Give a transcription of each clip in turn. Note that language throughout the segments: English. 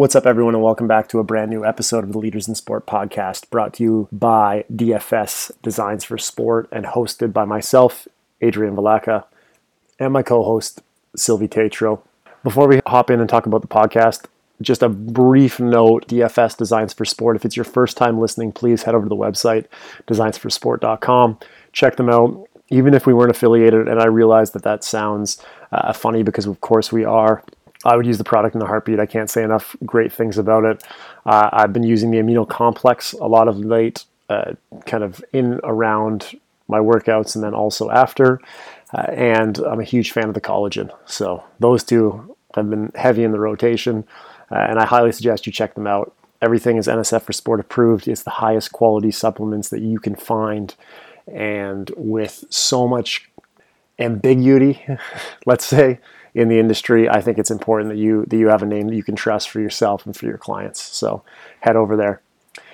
What's up, everyone, and welcome back to a brand new episode of the Leaders in Sport podcast brought to you by DFS Designs for Sport and hosted by myself, Adrian Valaka, and my co host, Sylvie Tatro. Before we hop in and talk about the podcast, just a brief note DFS Designs for Sport. If it's your first time listening, please head over to the website, designsforsport.com. Check them out. Even if we weren't affiliated, and I realize that that sounds uh, funny because, of course, we are. I would use the product in a heartbeat. I can't say enough great things about it. Uh, I've been using the amino complex a lot of late, uh, kind of in around my workouts and then also after. Uh, and I'm a huge fan of the collagen. So those two have been heavy in the rotation, uh, and I highly suggest you check them out. Everything is NSF for Sport approved. It's the highest quality supplements that you can find, and with so much ambiguity, let's say in the industry, I think it's important that you that you have a name that you can trust for yourself and for your clients. So head over there.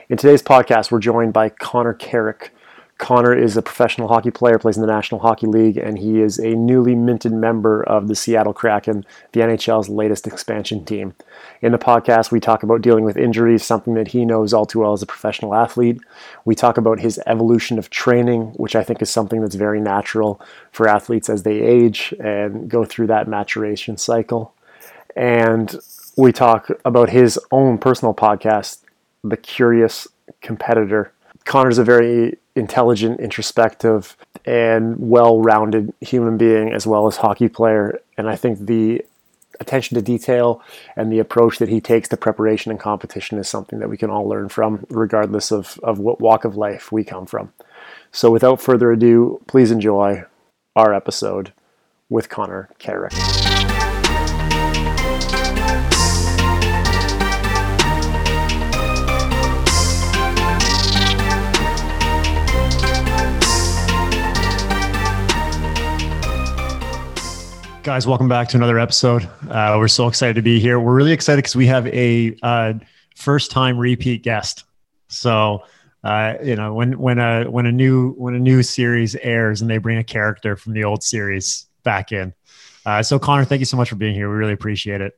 In today's podcast, we're joined by Connor Carrick. Connor is a professional hockey player, plays in the National Hockey League, and he is a newly minted member of the Seattle Kraken, the NHL's latest expansion team. In the podcast, we talk about dealing with injuries, something that he knows all too well as a professional athlete. We talk about his evolution of training, which I think is something that's very natural for athletes as they age and go through that maturation cycle. And we talk about his own personal podcast, The Curious Competitor. Connor's a very intelligent, introspective, and well rounded human being as well as hockey player. And I think the attention to detail and the approach that he takes to preparation and competition is something that we can all learn from, regardless of, of what walk of life we come from. So, without further ado, please enjoy our episode with Connor Carrick. Guys, welcome back to another episode. Uh, we're so excited to be here. We're really excited because we have a uh, first-time repeat guest. So, uh, you know, when when a when a new when a new series airs and they bring a character from the old series back in. Uh, so, Connor, thank you so much for being here. We really appreciate it.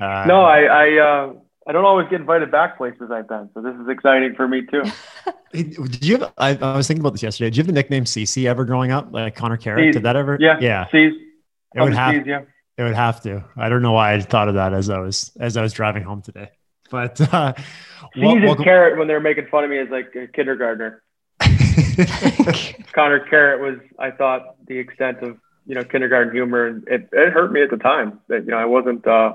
Uh, no, I I, uh, I don't always get invited back places I've been, so this is exciting for me too. Did you have? I, I, was thinking about this yesterday. Did you have the nickname CC ever growing up, like Connor Carrick? Did that ever? Yeah, yeah. C's. It would have. Yeah. It would have to. I don't know why I thought of that as I was as I was driving home today. But uh, Carrot when they were making fun of me as like a kindergartner. Connor Carrot was, I thought, the extent of you know kindergarten humor, and it, it hurt me at the time that you know I wasn't uh,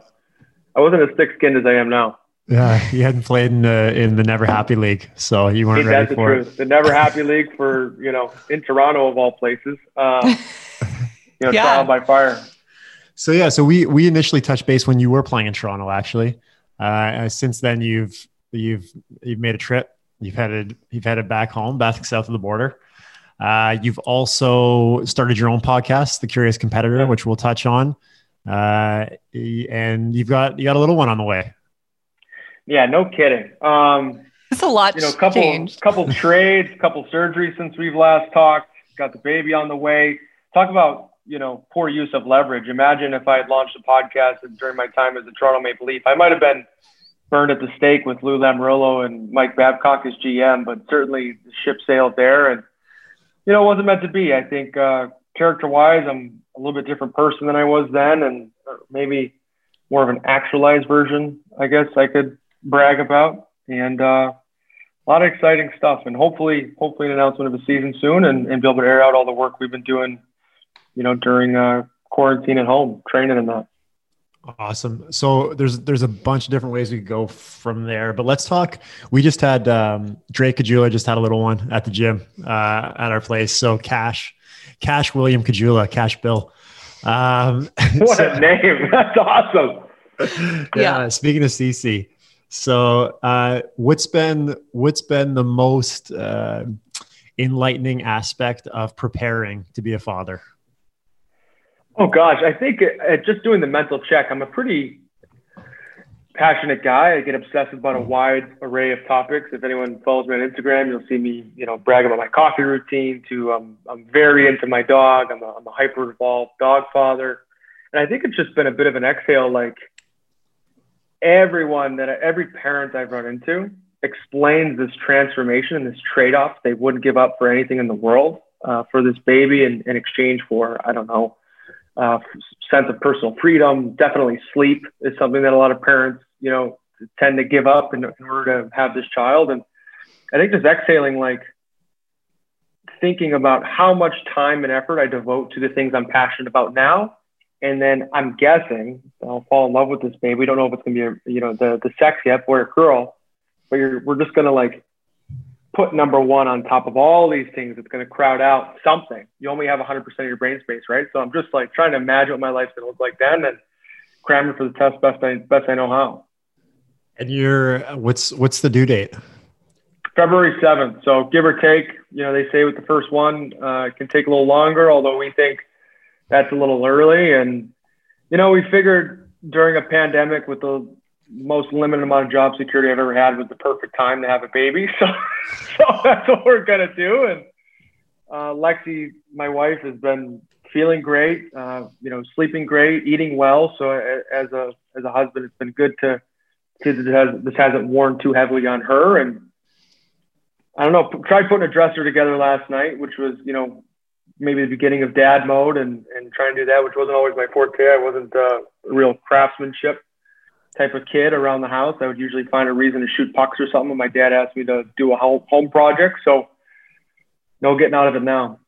I wasn't as thick-skinned as I am now. Yeah, you hadn't played in the in the Never Happy League, so you weren't ready That's for the truth. It. The Never Happy League for you know in Toronto of all places. Uh, you know, yeah. trial by fire. So yeah, so we we initially touched base when you were playing in Toronto. Actually, uh, since then you've you've you've made a trip. You've headed you've headed back home, back south of the border. Uh, you've also started your own podcast, The Curious Competitor, which we'll touch on. Uh, and you've got you got a little one on the way. Yeah, no kidding. Um, it's a lot. You know, couple changed. couple trades, couple surgeries since we've last talked. Got the baby on the way. Talk about you know, poor use of leverage. Imagine if I had launched a podcast during my time as a Toronto Maple Leaf, I might have been burned at the stake with Lou Lamoriello and Mike Babcock as GM, but certainly the ship sailed there, and you know, it wasn't meant to be. I think uh, character-wise, I'm a little bit different person than I was then, and maybe more of an actualized version, I guess I could brag about, and uh, a lot of exciting stuff, and hopefully, hopefully, an announcement of a season soon, and, and be able to air out all the work we've been doing you know, during uh, quarantine at home, training and that. Awesome. So there's there's a bunch of different ways we could go from there, but let's talk. We just had um, Drake Caggiula just had a little one at the gym uh, at our place. So Cash, Cash William Caggiula, Cash Bill. Um, what so, a name! That's awesome. yeah, yeah. Speaking of CC, so uh, what's been what's been the most uh, enlightening aspect of preparing to be a father? Oh gosh, I think uh, just doing the mental check. I'm a pretty passionate guy. I get obsessed about a wide array of topics. If anyone follows me on Instagram, you'll see me, you know, brag about my coffee routine. To um, I'm very into my dog. I'm a, I'm a hyper involved dog father, and I think it's just been a bit of an exhale. Like everyone that every parent I've run into explains this transformation and this trade-off they wouldn't give up for anything in the world uh, for this baby in, in exchange for I don't know uh, sense of personal freedom. Definitely sleep is something that a lot of parents you know tend to give up in, in order to have this child. And I think just exhaling like thinking about how much time and effort I devote to the things I'm passionate about now. And then I'm guessing I'll fall in love with this baby. We don't know if it's gonna be a, you know the the sex yet, boy or girl, but we're just gonna like put number one on top of all these things. It's gonna crowd out something. You only have 100% of your brain space, right? So I'm just like trying to imagine what my life's gonna look like then, and cramming for the test best I best I know how. And you're what's what's the due date? February 7th. So give or take, you know, they say with the first one, uh, it can take a little longer, although we think that's a little early. And, you know, we figured during a pandemic with the most limited amount of job security I've ever had was the perfect time to have a baby. So, so that's what we're to do. And uh, Lexi, my wife, has been feeling great, uh, you know, sleeping great, eating well. So as a, as a husband, it's been good to, see that this hasn't worn too heavily on her. And, I don't know, tried putting a dresser together last night, which was, you know, maybe the beginning of dad mode and, and trying to do that, which wasn't always my forte. I wasn't uh, real craftsmanship type of kid around the house. I would usually find a reason to shoot pucks or something. my dad asked me to do a home project. So no getting out of it now.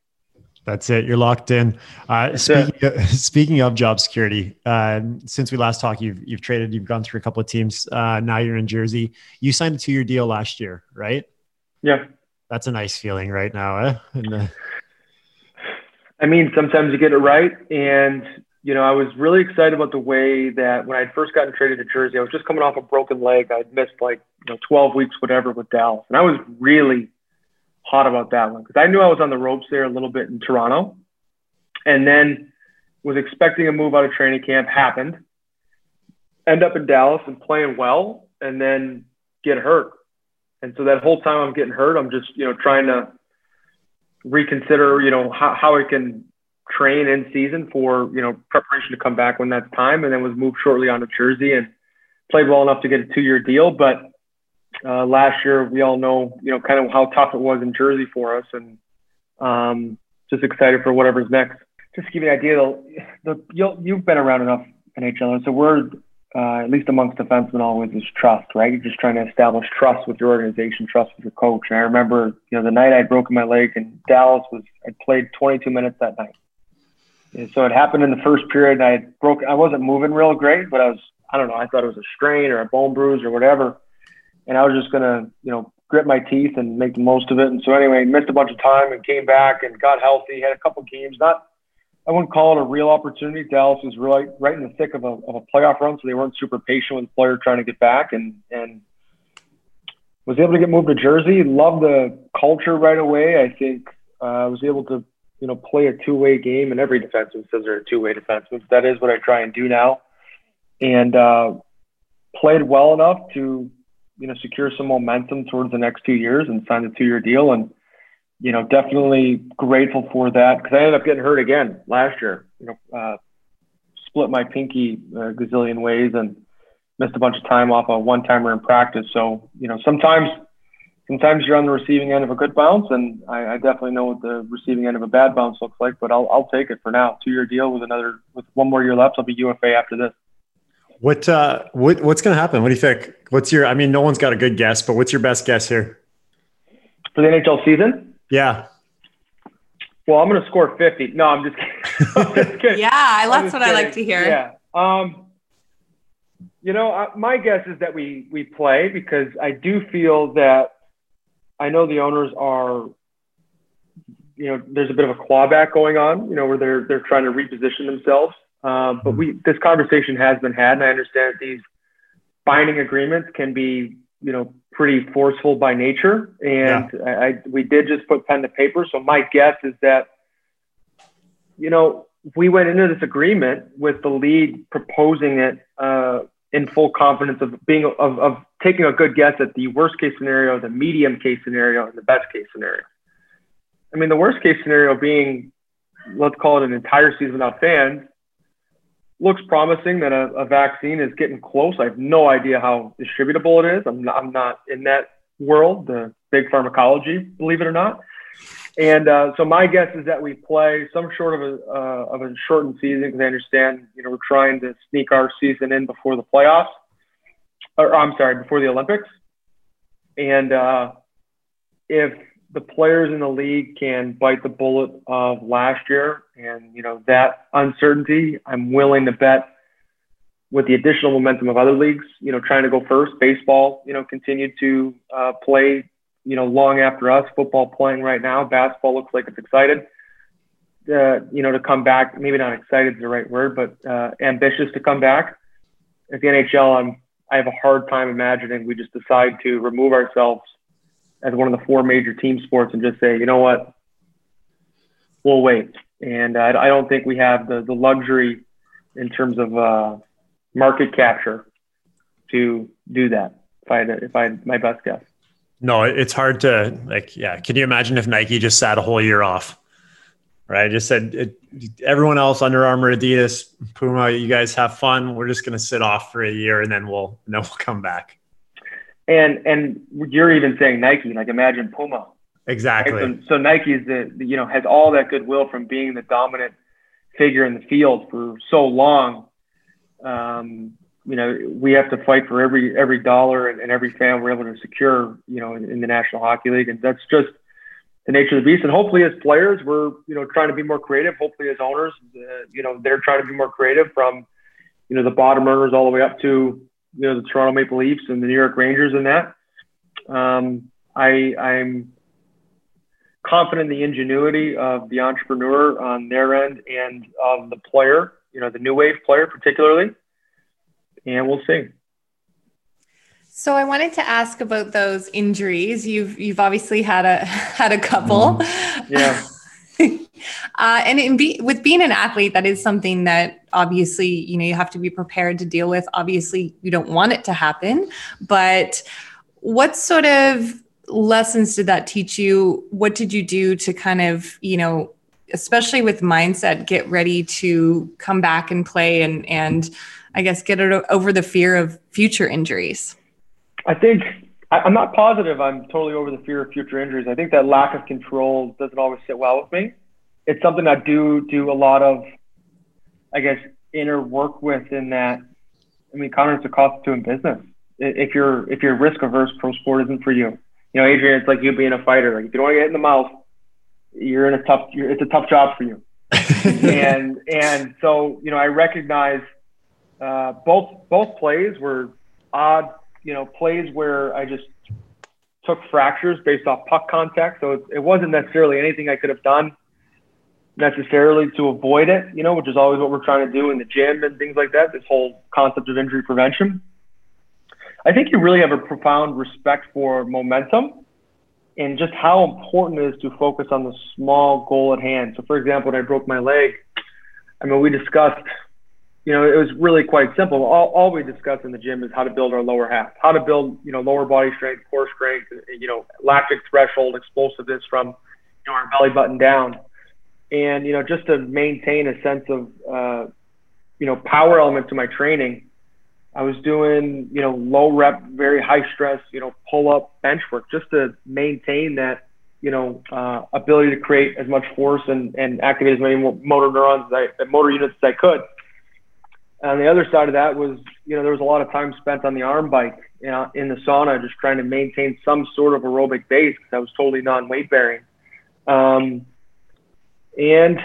That's it. You're locked in. Uh, speaking, of, speaking, of, job security, uh, since we last talked, you've you've traded, you've gone through a couple of teams. Uh, now you're in Jersey. You signed a two year deal last year, right? Yeah. That's a nice feeling right now, eh? The... I mean, sometimes you get it right. And, you know, I was really excited about the way that when I'd first gotten traded to Jersey, I was just coming off a broken leg. I'd missed like, you know, 12 weeks, whatever, with Dallas. And I was really hot about that one because I knew I was on the ropes there a little bit in Toronto. And then was expecting a move out of training camp, happened. End up in Dallas and playing well, and then get hurt and so that whole time I'm getting hurt, I'm just, you know, trying to reconsider, you know, how, how I can train in season for, you know, preparation to come back when that's time. And then was moved shortly on to Jersey and played well enough to get a two year deal. But uh, last year, we all know, you know, kind of how tough it was in Jersey for us. And um, just excited for whatever's next. Just to give you an idea, the, the, you've been around enough NHL. So we're uh, at least amongst defensemen, always is trust, right? You're just trying to establish trust with your organization, trust with your coach. And I remember, you know, the night I'd broken my leg in Dallas was I played 22 minutes that night. And so it happened in the first period. And I broke. I wasn't moving real great, but I was. I don't know. I thought it was a strain or a bone bruise or whatever. And I was just gonna, you know, grit my teeth and make the most of it. And so anyway, missed a bunch of time and came back and got healthy. Had a couple games, not I wouldn't call it a real opportunity. Dallas was right right in the thick of a, of a playoff run, so they weren't super patient with the player trying to get back, and and was able to get moved to Jersey. Loved the culture right away. I think uh, I was able to you know play a two way game, and every defenseman says they're a two way defenseman. That is what I try and do now, and uh, played well enough to you know secure some momentum towards the next two years and sign a two year deal and you know, definitely grateful for that because I ended up getting hurt again last year. You know, uh, split my pinky gazillion ways and missed a bunch of time off a one timer in practice. So, you know, sometimes sometimes you're on the receiving end of a good bounce, and I, I definitely know what the receiving end of a bad bounce looks like. But I'll I'll take it for now. Two year deal with another with one more year left. I'll be UFA after this. What uh what what's gonna happen? What do you think? What's your I mean, no one's got a good guess, but what's your best guess here? For the NHL season? Yeah. Well, I'm going to score 50. No, I'm just kidding. I'm just kidding. yeah, I, that's what kidding. I like to hear. Yeah. Um, you know, uh, my guess is that we we play because I do feel that I know the owners are, you know, there's a bit of a clawback going on, you know, where they're they're trying to reposition themselves. Um, but we this conversation has been had, and I understand that these binding agreements can be, you know, pretty forceful by nature, and yeah. I, I, we did just put pen to paper. So my guess is that, you know, we went into this agreement with the league proposing it uh, in full confidence of being of, of taking a good guess at the worst case scenario, the medium case scenario, and the best case scenario. I mean, the worst case scenario being, let's call it an entire season without fans, looks promising that a, a, vaccine is getting close. I have no idea how distributable it is. I'm not, I'm not in that world, the big pharmacology, believe it or not. And uh, so my guess is that we play some sort of a uh, of a shortened season because I understand you know we're trying to sneak our season in before the playoffs, or I'm sorry, before the Olympics. And uh, if the players in the league can bite the bullet of last year and you know that uncertainty, I'm willing to bet with the additional momentum of other leagues, you know, trying to go first. Baseball, you know, continued to uh, play you know, long after us, football playing right now. Basketball looks like it's excited, uh, you know, to come back. Maybe not excited is the right word, but uh, ambitious to come back. At the NHL, I'm, I have a hard time imagining we just decide to remove ourselves as one of the four major team sports and just say, you know what, we'll wait. And I, I don't think we have the, the luxury in terms of uh, market capture to do that. If I had, if I had my best guess. No, it's hard to like. Yeah, can you imagine if Nike just sat a whole year off? Right, I just said it, everyone else, Under Armour, Adidas, Puma, you guys have fun. We're just going to sit off for a year, and then we'll and then we'll come back. And and you're even saying Nike. Like imagine Puma. Exactly. Right? So, so Nike is the, the you know has all that goodwill from being the dominant figure in the field for so long. Um, you know, we have to fight for every every dollar and, and every fan we're able to secure, you know, in, in, the National Hockey League, and that's just the nature of the beast. And hopefully, as players, we're you know trying to be more creative. Hopefully, as owners, uh, you know, they're trying to be more creative from you know the bottom earners all the way up to you know the Toronto Maple Leafs and the New York Rangers and that. Um, I I'm confident in the ingenuity of the entrepreneur on their end and of the player, you know, the new wave player particularly and we'll see. So I wanted to ask about those injuries. You've you've obviously had a had a couple. Mm-hmm. Yeah. uh, and in be, with being an athlete, that is something that obviously you know you have to be prepared to deal with. Obviously, you don't want it to happen, but what sort of lessons did that teach you? What did you do to kind of you know, especially with mindset, get ready to come back and play and and I guess, get it over the fear of future injuries? I think I'm not positive I'm totally over the fear of future injuries. I think that lack of control doesn't always sit well with me. It's something I do do a lot of, I guess, inner work with. In that, I mean, Connor, it's a cost to doing business. If you're if you're risk averse, pro sport isn't for you. You know, Adrian, it's like you being a fighter. Like if you don't want to get hit in the mouth, you're in a tough. it's a tough job for you. and and so you know, I recognize uh, both both plays were odd, you know, plays where I just took fractures based off puck contact. So it, it wasn't necessarily anything I could have done necessarily to avoid it, you know, which is always what we're trying to do in the gym and things like that. This whole concept of injury prevention. I think you really have a profound respect for momentum and just how important it is to focus on the small goal at hand. So, for example, when I broke my leg, I mean, we discussed you know, it was really quite simple. All, all we discuss in the gym is how to build our lower half, how to build, you know, lower body strength, core strength, you know, lactic threshold, explosiveness from, you know, our belly button down. And, you know, just to maintain a sense of, uh, you know, power element to my training, I was doing, you know, low rep, very high stress, you know, pull up bench work just to maintain that, you know, uh, ability to create as much force and, and activate as many motor neurons, as I, motor units as I could on the other side of that was, you know, there was a lot of time spent on the arm bike, you know, in the sauna, just trying to maintain some sort of aerobic base because I was totally non-weight bearing. Um, and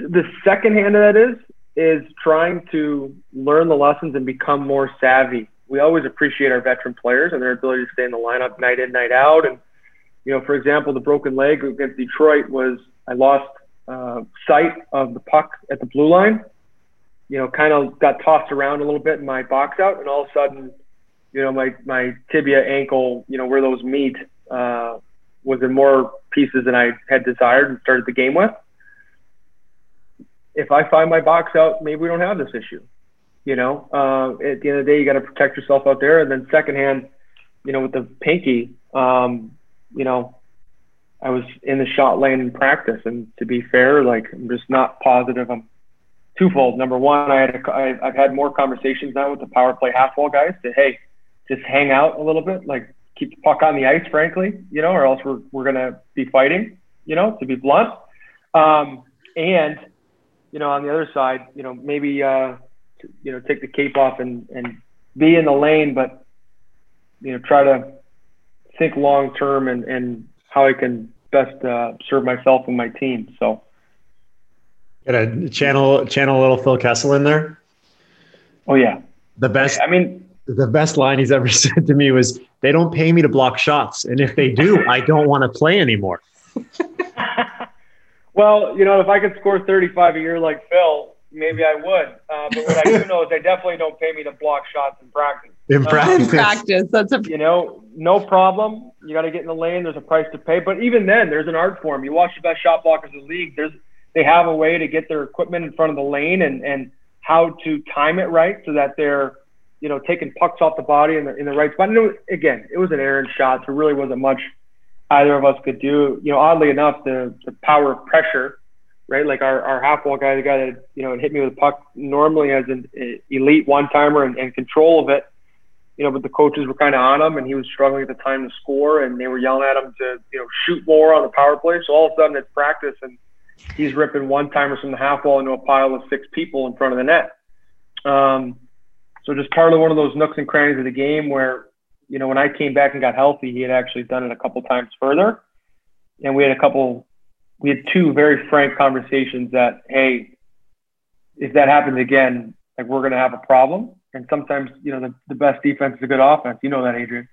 the second hand of that is is trying to learn the lessons and become more savvy. We always appreciate our veteran players and their ability to stay in the lineup night in, night out. And you know, for example, the broken leg against Detroit was I lost uh, sight of the puck at the blue line you know, kind of got tossed around a little bit in my box out, and all of a sudden, you know, my my tibia, ankle, you know, where those meet, uh, was in more pieces than I had desired and started the game with. If I find my box out, maybe we don't have this issue. You know, uh, at the end of the day, you got to protect yourself out there. And then secondhand, you know, with the pinky, um, you know, I was in the shot lane in practice, and to be fair, like I'm just not positive I'm twofold. Number one, I had a, I, I've had more conversations now with the power play half wall guys to hey, just hang out a little bit, like keep the puck on the ice, frankly, you know, or else we're we're gonna be fighting, you know, to be blunt. Um, and you know, on the other side, you know, maybe uh, you know, take the cape off and and be in the lane, but you know, try to think long term and and how I can best uh, serve myself and my team. So Gotta channel channel a little Phil Kessel in there. Oh yeah. The best I mean the best line he's ever said to me was, They don't pay me to block shots. And if they do, I don't want to play anymore. well, you know, if I could score 35 a year like Phil, maybe I would. Uh, but what I do know is they definitely don't pay me to block shots in practice. In practice. In practice. That's a You know, no problem. You got to get in the lane. There's a price to pay. But even then, there's an art form. You watch the best shot blockers in the league. There's they have a way to get their equipment in front of the lane and and how to time it right so that they're you know taking pucks off the body in the in the right spot. And it was, again, it was an errant shot. There really wasn't much either of us could do. You know, oddly enough, the the power of pressure, right? Like our our half wall guy, the guy that you know hit me with a puck, normally as an elite one timer and, and control of it. You know, but the coaches were kind of on him, and he was struggling at the time to score, and they were yelling at him to you know shoot more on the power play. So all of a sudden, it's practice and he's ripping one timers from the half wall into a pile of six people in front of the net. Um, so just part of one of those nooks and crannies of the game where, you know, when I came back and got healthy, he had actually done it a couple times further. And we had a couple, we had two very frank conversations that, hey, if that happens again, like we're going to have a problem. And sometimes, you know, the, the best defense is a good offense. You know that, Adrian.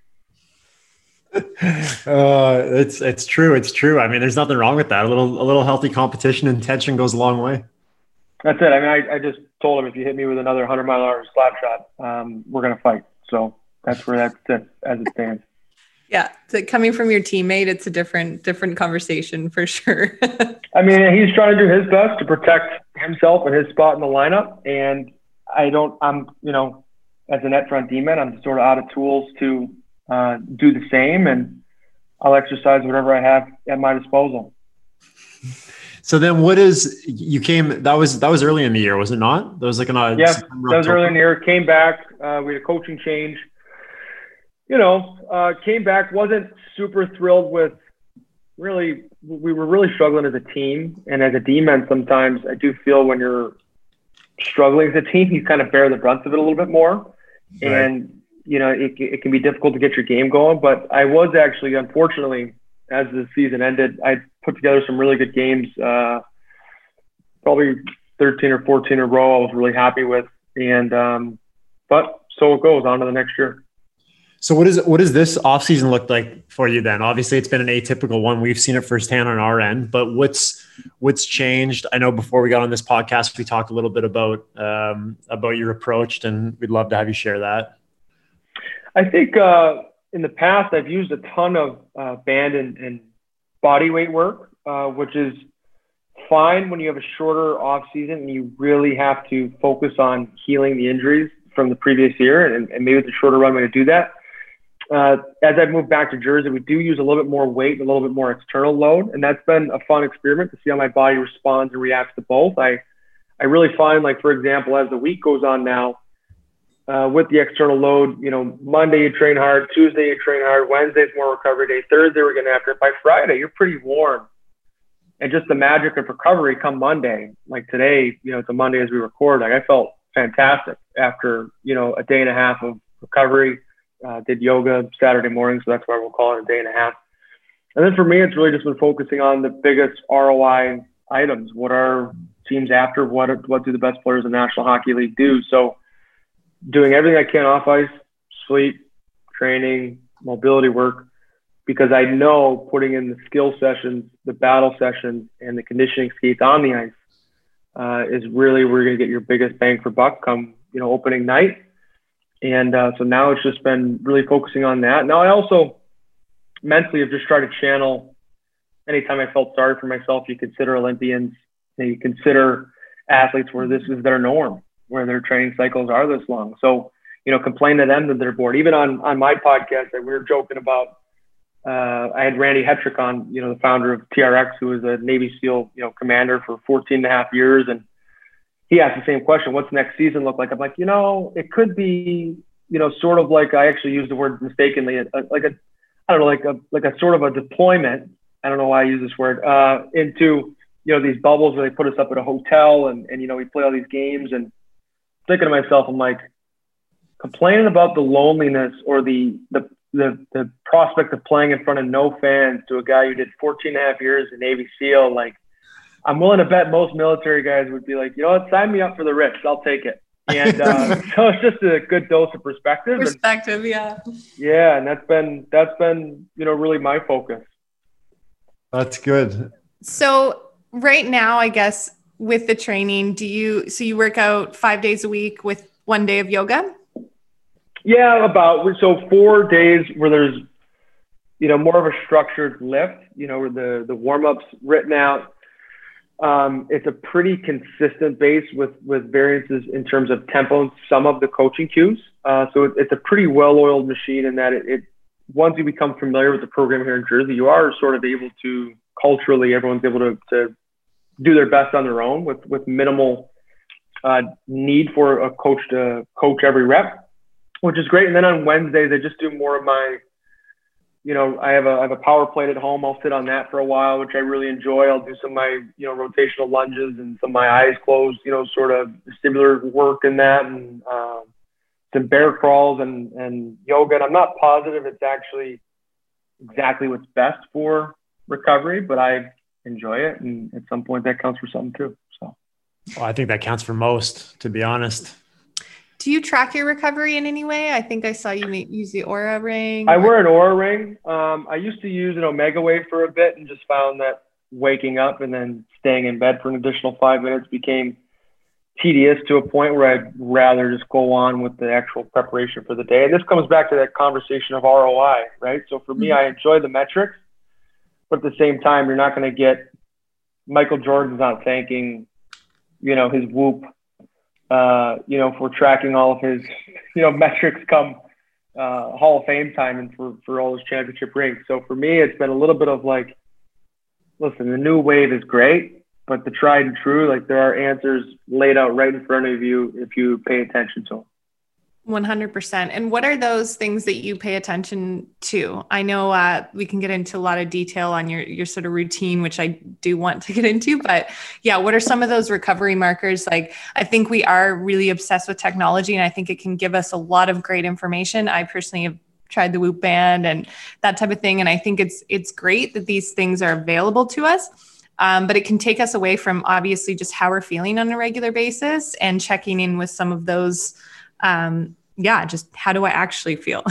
Uh, it's it's true. It's true. I mean, there's nothing wrong with that. A little a little healthy competition and tension goes a long way. That's it. I mean, I, I just told him if you hit me with another 100 mile an hour slap shot, um, we're going to fight. So that's where that sits as it stands. Yeah, so coming from your teammate, it's a different different conversation for sure. I mean, he's trying to do his best to protect himself and his spot in the lineup, and I don't. I'm, you know, as a net front D man, I'm sort of out of tools to uh, do the same, and I'll exercise whatever I have at my disposal. So then, what is you came? That was that was early in the year, was it not? That was like an odd. Yeah, that was early in the year. Came back. Uh, we had a coaching change. You know, uh, came back. wasn't super thrilled with. Really, we were really struggling as a team, and as a D-man, sometimes I do feel when you're struggling as a team, you kind of bear the brunt of it a little bit more. Right. And you know, it, it can be difficult to get your game going. But I was actually, unfortunately, as the season ended, I put together some really good games. Uh, probably 13 or 14 in a row. I was really happy with, and um, but so it goes on to the next year. So what is what does this offseason look like for you then? Obviously it's been an atypical one. We've seen it firsthand on our end, but what's what's changed? I know before we got on this podcast, we talked a little bit about um, about your approach and we'd love to have you share that. I think uh, in the past I've used a ton of uh, band and, and, body weight work, uh, which is fine when you have a shorter off season and you really have to focus on healing the injuries from the previous year, and, and maybe it's a shorter runway to do that. Uh, as I've moved back to Jersey, we do use a little bit more weight, a little bit more external load, and that's been a fun experiment to see how my body responds and reacts to both. I, I really find, like for example, as the week goes on now, uh, with the external load. You know, Monday you train hard, Tuesday you train hard, Wednesday's more recovery day, Thursday we're getting after it. By Friday, you're pretty warm. And just the magic of recovery come Monday. Like today, you know, it's a Monday as we record. Like I felt fantastic after, you know, a day and a half of recovery. Uh, did yoga Saturday morning, so that's why we'll call it a day and a half. And then for me, it's really just been focusing on the biggest ROI items. What are teams after? What what do the best players in the National Hockey League do? So doing everything I can off ice, sleep, training, mobility work, because I know putting in the skill sessions, the battle sessions, and the conditioning skates on the ice uh, is really where you're going to get your biggest bang for buck come you know opening night. And uh, so now it's just been really focusing on that. Now I also mentally have just tried to channel. Anytime I felt sorry for myself, you consider Olympians, and you consider athletes where this is their norm where their training cycles are this long. So, you know, complain to them that they're bored. Even on on my podcast, that we were joking about. Uh, I had Randy Hetrick on, you know, the founder of TRX, who was a Navy SEAL, you know, commander for 14 and a half years, and he asked the same question, what's next season look like? I'm like, you know, it could be, you know, sort of like I actually used the word mistakenly, like a, I don't know, like a, like a sort of a deployment. I don't know why I use this word, uh, into, you know, these bubbles where they put us up at a hotel and, and, you know, we play all these games and thinking to myself, I'm like, complaining about the loneliness or the, the, the, the prospect of playing in front of no fans to a guy who did 14 and a half years in Navy SEAL, like, I'm willing to bet most military guys would be like, you know what, sign me up for the Ritz. I'll take it. And uh, so it's just a good dose of perspective. Perspective, and, yeah. Yeah, and that's been that's been you know really my focus. That's good. So right now, I guess with the training, do you so you work out five days a week with one day of yoga? Yeah, about so four days where there's you know more of a structured lift. You know where the the warm ups written out um, it's a pretty consistent base with with variances in terms of tempo and some of the coaching cues. Uh, so it, it's a pretty well-oiled machine in that it, it, once you become familiar with the program here in Jersey, you are sort of able to culturally everyone's able to, to do their best on their own with with minimal uh, need for a coach to coach every rep, which is great. And then on Wednesdays, I just do more of my you know, I have a I have a power plate at home. I'll sit on that for a while, which I really enjoy. I'll do some of my you know rotational lunges and some of my eyes closed, you know, sort of vestibular work in that, and um, some bear crawls and and yoga. And I'm not positive it's actually exactly what's best for recovery, but I enjoy it, and at some point that counts for something too. So, well, I think that counts for most, to be honest. Do you track your recovery in any way? I think I saw you use the Oura ring. I wear an Oura ring. Um, I used to use an Omegawave for a bit and just found that waking up and then staying in bed for an additional five minutes became tedious to a point where I'd rather just go on with the actual preparation for the day. And this comes back to that conversation of ROI, right? So for me, mm-hmm. I enjoy the metrics, but at the same time, you're not going to get Michael Jordan's not thanking, you know, his Whoop uh, you know, for tracking all of his, you know, metrics come uh, Hall of Fame time and for, for all his championship rings. So for me, it's been a little bit of like, listen, the new wave is great, but the tried and true, like there are answers laid out right in front of you if you pay attention to them. 100%. And what are those things that you pay attention to? I know uh, we can get into a lot of detail on your, your sort of routine, which I do want to get into. But yeah, what are some of those recovery markers? Like, I think we are really obsessed with technology, and I think it can give us a lot of great information. I personally have tried the Whoop band and that type of thing. And I think it's it's great that these things are available to us. Um, but it can take us away from obviously just how we're feeling on a regular basis and checking in with some of those um, yeah, just how do I actually feel?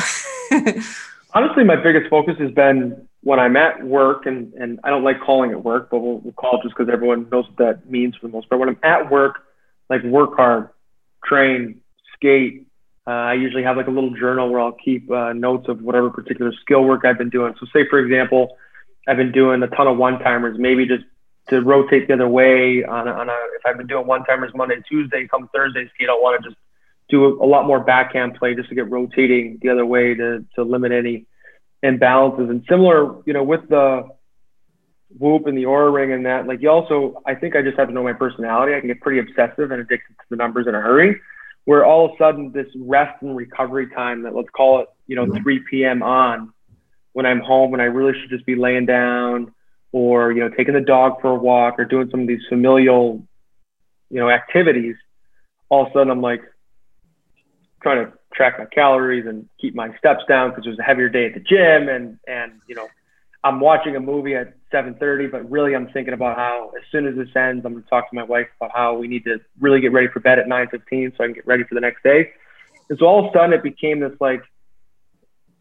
Honestly, my biggest focus has been when I'm at work, and, and I don't like calling it work, but we'll, we'll call it just because everyone knows what that means for the most part. When I'm at work, like work hard, train, skate. Uh, I usually have like a little journal where I'll keep uh, notes of whatever particular skill work I've been doing. So, say for example, I've been doing a ton of one timers, maybe just to rotate the other way on a, on a if I've been doing one timers Monday, Tuesday, come Thursday skate, I want to just do a, lot more backhand play just to get rotating the other way to, to limit any imbalances. And similar, you know, with the Whoop and the Oura ring and that, like you also, I think I just have to know my personality. I can get pretty obsessive and addicted to the numbers in a hurry. Where all of a sudden this rest and recovery time that let's call it, you know, 3 p.m. on when I'm home when I really should just be laying down or, you know, taking the dog for a walk or doing some of these familial, you know, activities. All of a sudden I'm like, trying to track my calories and keep my steps down because it was a heavier day at the gym and and you know I'm watching a movie at 7:30 but really I'm thinking about how as soon as this ends I'm going to talk to my wife about how we need to really get ready for bed at 9:15 so I can get ready for the next day. And so all of a sudden it became this like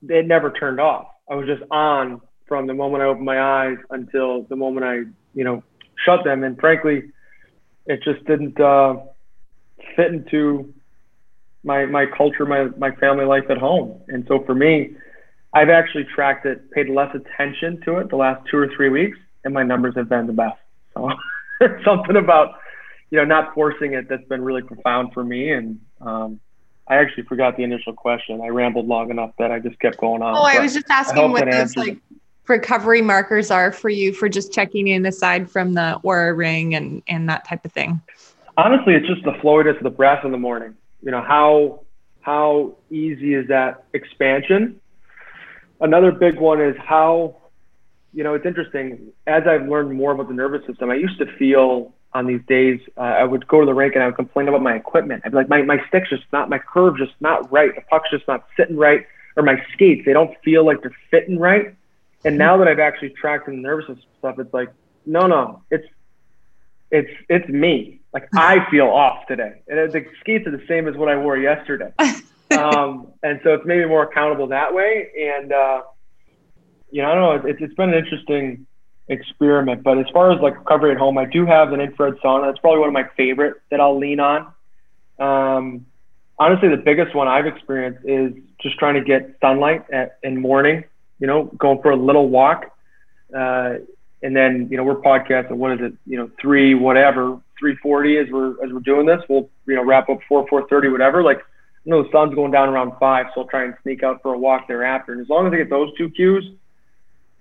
it never turned off. I was just on from the moment I opened my eyes until the moment I, you know, shut them and frankly it just didn't uh fit into my my culture, my my family life at home. And so for me, I've actually tracked it, paid less attention to it the last two or three weeks, and my numbers have been the best. So something about you know not forcing it that's been really profound for me. And um, I actually forgot the initial question. I rambled long enough that I just kept going on. Oh, I was just asking what those like recovery markers are for you for just checking in aside from the Oura ring and and that type of thing. Honestly, it's just the flowiness of the breath in the morning. You know how how easy is that expansion? Another big one is how you know, it's interesting. As I've learned more about the nervous system, I used to feel on these days, uh, I would go to the rink and I would complain about my equipment. I'd be like, my, my stick's just not, my curve's just not right. The puck's just not sitting right. Or my skates, they don't feel like they're fitting right. And now that I've actually tracked the nervous system stuff, it's like, no, no, it's, it's, it's me. Like I feel off today. And the skates are the same as what I wore yesterday. um, and so it's maybe more accountable that way. And, uh, you know, I don't know. It's, it's been an interesting experiment. But as far as like recovery at home, I do have an infrared sauna. That's probably one of my favorite that I'll lean on. Um, honestly, the biggest one I've experienced is just trying to get sunlight at, in morning. You know, going for a little walk, uh, and then you know we're podcasting. What is it? You know, three whatever, three forty as we're as we're doing this. We'll you know wrap up four four thirty whatever. Like you know the sun's going down around five, so I'll try and sneak out for a walk thereafter. And as long as I get those two cues,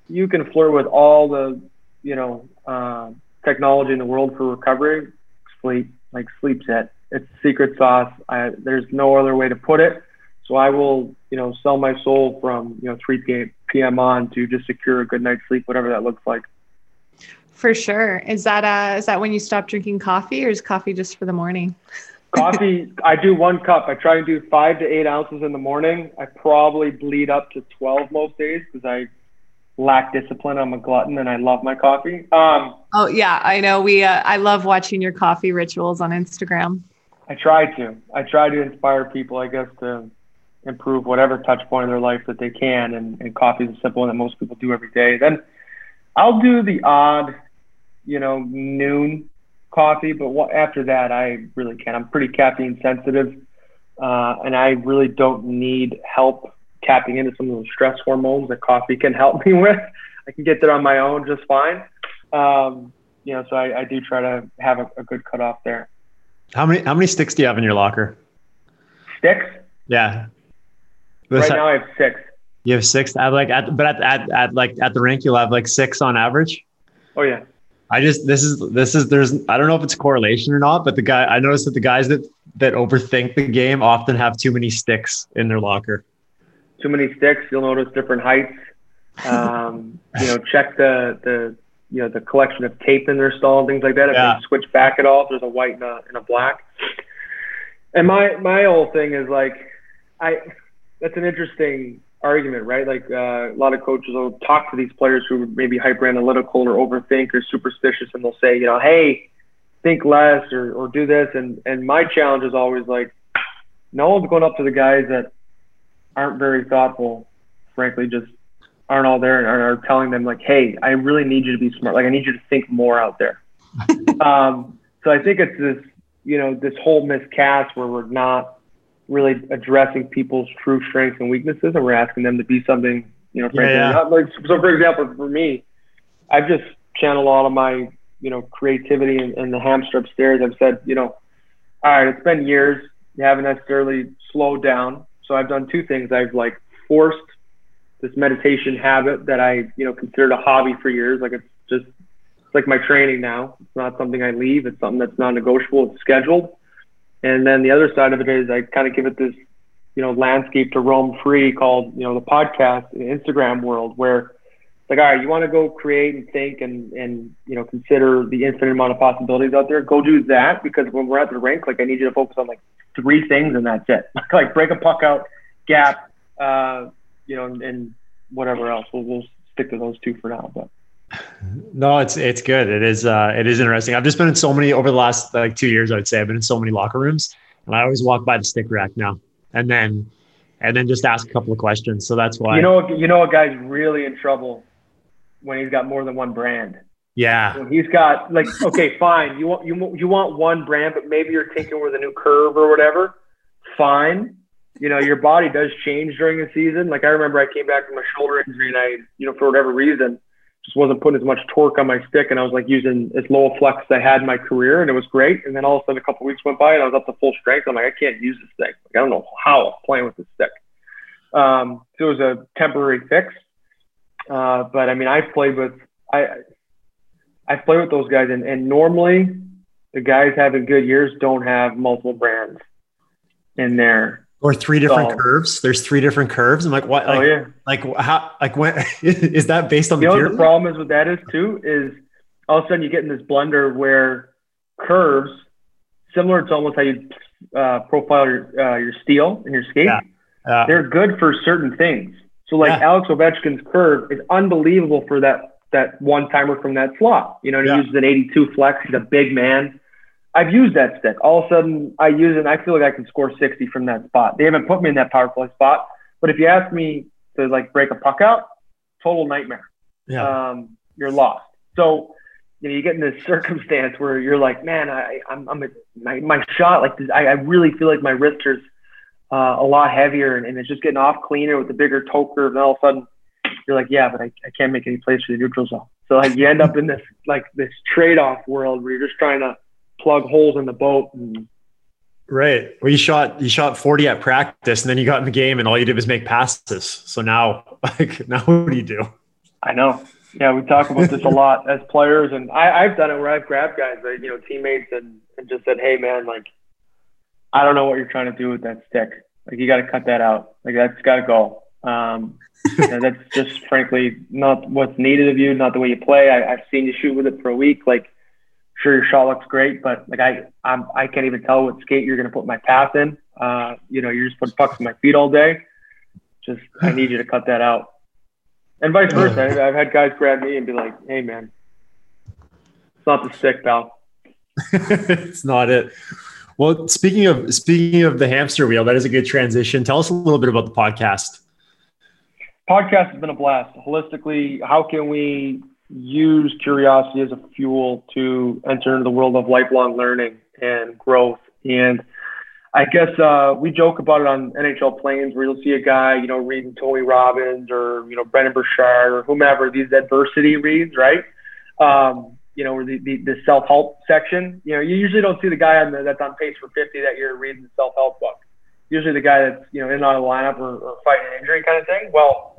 you can flirt with all the you know uh, technology in the world for recovery. Sleep, like sleep set It's secret sauce. I, there's no other way to put it. So I will, you know, sell my soul from you know 3 p.m. on to just secure a good night's sleep, whatever that looks like. For sure. Is that uh is that when you stop drinking coffee, or is coffee just for the morning? coffee, I do one cup. I try to do five to eight ounces in the morning. I probably bleed up to 12 most days because I lack discipline. I'm a glutton and I love my coffee. Um, oh yeah, I know. We uh, I love watching your coffee rituals on Instagram. I try to. I try to inspire people, I guess, to improve whatever touch point in their life that they can. And, and coffee is a simple one that most people do every day. Then I'll do the odd, you know, noon coffee, but what, after that, I really can't. I'm pretty caffeine sensitive, uh, and I really don't need help tapping into some of those stress hormones that coffee can help me with. I can get there on my own just fine. Um, you know, so I, I, do try to have a, a, good cutoff there. How many how many sticks do you have in your locker? Sticks? Yeah. right now I have six. You have six. I have like at but at, at at like at the rink you'll have like six on average. Oh yeah. I just this is this is there's I don't know if it's correlation or not, but the guy I noticed that the guys that that overthink the game often have too many sticks in their locker too many sticks, you'll notice different heights. Um, you know, check the the you know the collection of tape in their stall and things like that. If yeah. they switch back at all, if there's a white and a, and a black. And my my whole thing is like, I that's an interesting argument, right? Like uh, a lot of coaches will talk to these players who may be hyper analytical or overthink or superstitious, and they'll say, you know, hey, think less or or do this. And and my challenge is always like, no one's going up to the guys that aren't very thoughtful, frankly, just aren't all there and are, are telling them like, hey, I really need you to be smart. Like I need you to think more out there. um, so I think it's this, you know, this whole miscast where we're not really addressing people's true strengths and weaknesses, and we're asking them to be something, you know, frankly, yeah, yeah. Like so. For example, for me, I've just channeled all of my, you know, creativity and, and the hamster upstairs. I've said, you know, all right, it's been years. You haven't necessarily slowed down. So I've done two things. I've like forced this meditation habit that I, you know, considered a hobby for years. Like it's just it's like my training now. It's not something I leave. It's something that's non-negotiable. It's scheduled. And then the other side of it is I kind of give it this, you know, landscape to roam free called, you know, the podcast and Instagram world where like, all right, you want to go create and think and, and, you know, consider the infinite amount of possibilities out there. Go do that because when we're at the rink, like I need you to focus on like three things and that's it. like break a puck out, gap, uh, you know, and, and whatever else. We'll, we'll stick to those two for now. But no, it's it's good. It is uh, it is interesting. I've just been in so many over the last like two years. I would say I've been in so many locker rooms, and I always walk by the stick rack now, and then and then just ask a couple of questions. So that's why you know you know a guy's really in trouble when he's got more than one brand. Yeah. When he's got like, okay, fine. You want you you want one brand, but maybe you're tinkering with a new curve or whatever. Fine. You know, your body does change during the season. Like I remember, I came back from a shoulder injury, and I, you know, for whatever reason, just wasn't putting as much torque on my stick, and I was like using as low a flex as I had in my career, and it was great. And then all of a sudden, a couple weeks went by, and I was up to full strength. I'm like, I can't use this thing. Like I don't know how I'm playing with this stick. Um, so it was a temporary fix. Uh, but I mean, I've played with I I've played with those guys, and, and normally the guys having good years don't have multiple brands in there. Or three different so, curves. There's three different curves. I'm like, what? Oh, like, oh yeah. Like how? Like when? is that based on you the? Know the problem is with that is too is all of a sudden you get in this blender where curves, similar to almost how you uh, profile your uh, your steel and your skate, yeah. Uh, they're good for certain things. So like yeah. Alex Ovechkin's curve is unbelievable for that that one timer from that slot. You know, he uses an 82 flex. He's a big man. I've used that stick. All of a sudden, I use it and I feel like I can score 60 from that spot. They haven't put me in that power play spot. But if you ask me to like break a puck out, total nightmare. Yeah. Um, you're lost. So, you know, you get in this circumstance where you're like, man, I, I'm, I'm a, my, my shot, like I, I really feel like my wrist is uh, a lot heavier and, and, it's just getting off cleaner with the bigger toe curve. And all of a sudden, you're like, yeah, but I, I can't make any plays for the neutral zone. So like you end up in this like this trade off world where you're just trying to plug holes in the boat. And, right. Well, you shot you shot 40 at practice, and then you got in the game, and all you did was make passes. So now, like now, what do you do? I know. Yeah, we talk about this a lot as players, and I, I've done it where I've grabbed guys, right, you know, teammates, and, and just said, "Hey, man, like, I don't know what you're trying to do with that stick. Like, you got to cut that out. Like, that's got to go. Um, that's just frankly not what's needed of you, not the way you play. I, I've seen you shoot with it for a week. Like, sure, your shot looks great, but like I, I'm, I can't even tell what skate you're going to put my path in. Uh, you know, you're just putting pucks in my feet all day. Just, I need you to cut that out. And vice versa. I've had guys grab me and be like, "Hey, man, it's not the stick, pal." it's not it. Well, speaking of speaking of the hamster wheel, that is a good transition. Tell us a little bit about the podcast podcast has been a blast. Holistically, how can we use curiosity as a fuel to enter into the world of lifelong learning and growth? And I guess uh, we joke about it on NHL planes where you'll see a guy, you know, reading Tony Robbins or, you know, Brendon Burchard or whomever, these adversity reads, right? Um, you know, or the, the, the self-help section. You know, you usually don't see the guy on the, that's on pace for 50 that you're reading the self-help book. Usually the guy that's, you know, in on the lineup or, or fighting an injury kind of thing. Well,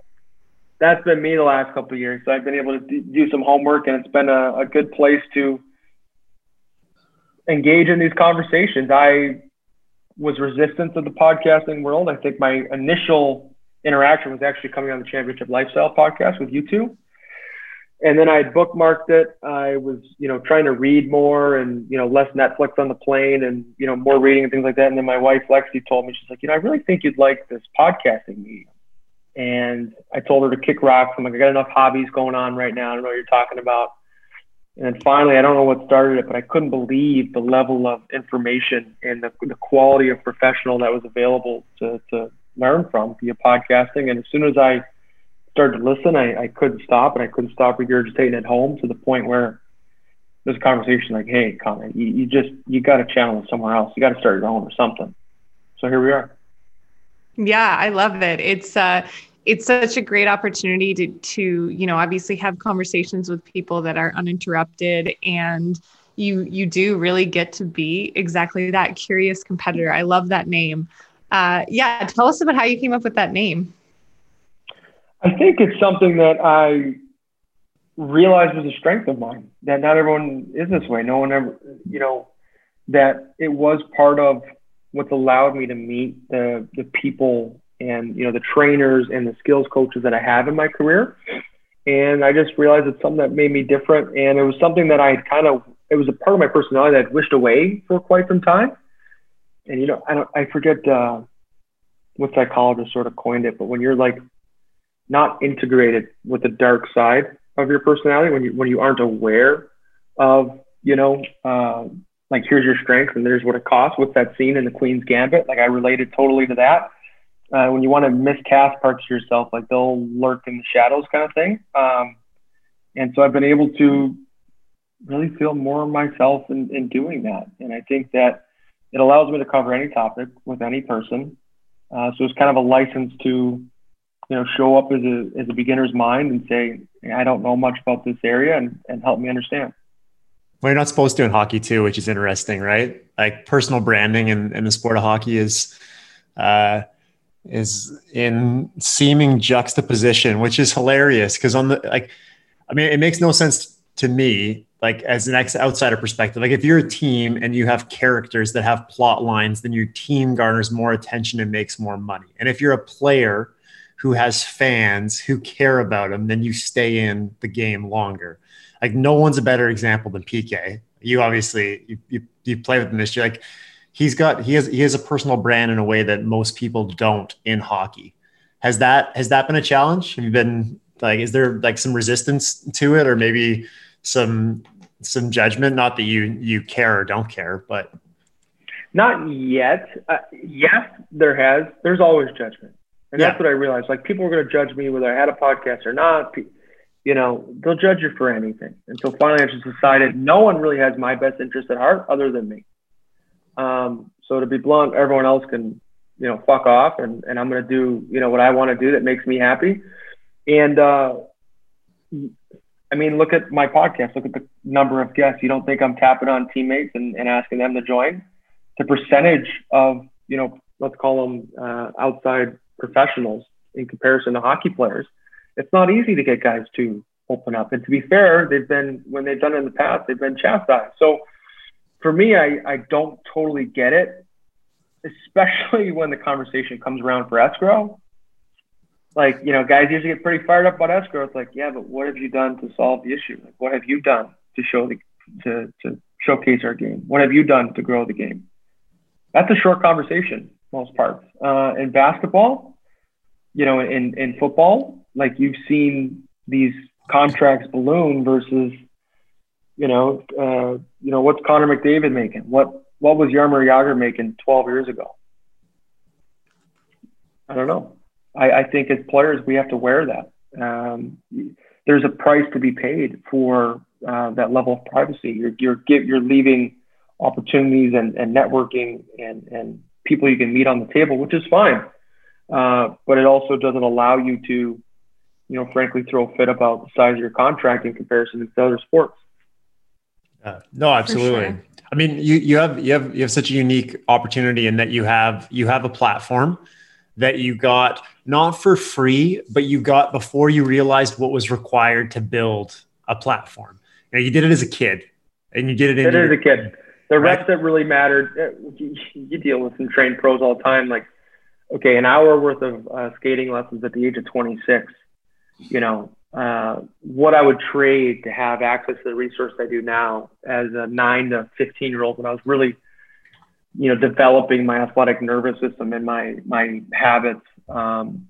that's been me the last couple of years. So I've been able to do some homework, and it's been a, a good place to engage in these conversations. I was resistant to the podcasting world. I think my initial interaction was actually coming on the Championship Lifestyle podcast with you two. And then I bookmarked it. I was, you know, trying to read more and, you know, less Netflix on the plane and, you know, more reading and things like that. And then my wife, Lexi, told me, she's like, you know, I really think you'd like this podcasting medium and I told her to kick rocks. I'm like, I got enough hobbies going on right now. I don't know what you're talking about. And then finally, I don't know what started it, but I couldn't believe the level of information and the, the quality of professional that was available to, to learn from via podcasting. And as soon as I started to listen, I, I couldn't stop and I couldn't stop regurgitating at home to the point where there's a conversation like, hey, Connor, you, you just, you got to channel it somewhere else. You got to start your own or something. So here we are. Yeah, I love it. It's uh it's such a great opportunity to to you know obviously have conversations with people that are uninterrupted and you you do really get to be exactly that curious competitor. I love that name. Uh, yeah tell us about how you came up with that name. I think it's something that i realized was a strength of mine that not everyone is this way. No one ever you know that it was part of what's allowed me to meet the the people and you know the trainers and the skills coaches that I have in my career. And I just realized it's something that made me different, and it was something that I kind of it was a part of my personality that I'd wished away for quite some time. And you know, I don't I forget uh, what psychologist sort of coined it, but when you're like not integrated with the dark side of your personality, when you when you aren't aware of you know uh, like here's your strength and there's what it costs. What's that scene in the Queen's Gambit? Like I related totally to that uh, when you want to miscast parts of yourself, like they'll lurk in the shadows kind of thing. Um, and so I've been able to really feel more myself in, in doing that. And I think that it allows me to cover any topic with any person. Uh, so it's kind of a license to, you know, show up as a, as a beginner's mind and say, I don't know much about this area and, and help me understand. Well, you're not supposed to in hockey too, which is interesting, right? Like personal branding in, in the sport of hockey is, uh, is in seeming juxtaposition, which is hilarious because on the like, I mean, it makes no sense to me like as an ex outsider perspective. Like if you're a team and you have characters that have plot lines then your team garners more attention and makes more money. And if you're a player who has fans who care about him then you stay in the game longer. Like no one's a better example than pk you obviously you, you, you play with him this year. Like he's got he has he has a personal brand in a way that most people don't in hockey. Has that has that been a challenge? Have you been like is there like some resistance to it or maybe some some judgment? Not that you you care or don't care but. Not yet. Uh, yes there has. There's always judgment. And yeah. that's what i realized. Like people are going to judge me whether i had a podcast or not. You know they'll judge you for anything. And so finally i just decided no one really has my best interest at heart other than me um, so to be blunt everyone else can you know fuck off and, and i'm going to do you know what i want to do that makes me happy and uh, I mean, look at my podcast. Look at the number of guests. You don't think I'm tapping on teammates and, and asking them to join? The percentage of, you know, let's call them uh, outside professionals in comparison to hockey players. It's not easy to get guys to open up. And to be fair, they've been, when they've done it in the past, they've been chastised. So for me, I, I don't totally get it, especially when the conversation comes around for escrow. Like you know guys usually get pretty fired up about escrow. It's like yeah but what have you done to solve the issue? Like what have you done to show the to, to showcase our game? What have you done to grow the game? That's a short conversation most parts. Uh, in basketball you know in in football like you've seen these contracts balloon versus you know uh, you know what's connor mcdavid making what what was Jaromir Jagr making 12 years ago i don't know I, I think as players we have to wear that. Um, there's a price to be paid for uh, that level of privacy. You're you're you're leaving opportunities and, and networking and and people you can meet on the table, which is fine. Uh, but it also doesn't allow you to, you know, frankly, throw a fit about the size of your contract in comparison to other sports. Uh, no, absolutely. Sure. I mean, you you have you have you have such a unique opportunity in that you have you have a platform that you got not for free, but you got before you realized what was required to build a platform. You, know, you did it as a kid, and you did it. In did it as a kid. The right? reps that really mattered. Uh, you deal with some trained pros all the time. Like, okay, an hour worth of uh, skating lessons at the age of 26. You know, uh, what I would trade to have access to the resource I do now as a nine to 15 year old when I was really you know, developing my athletic nervous system and my my habits. Um,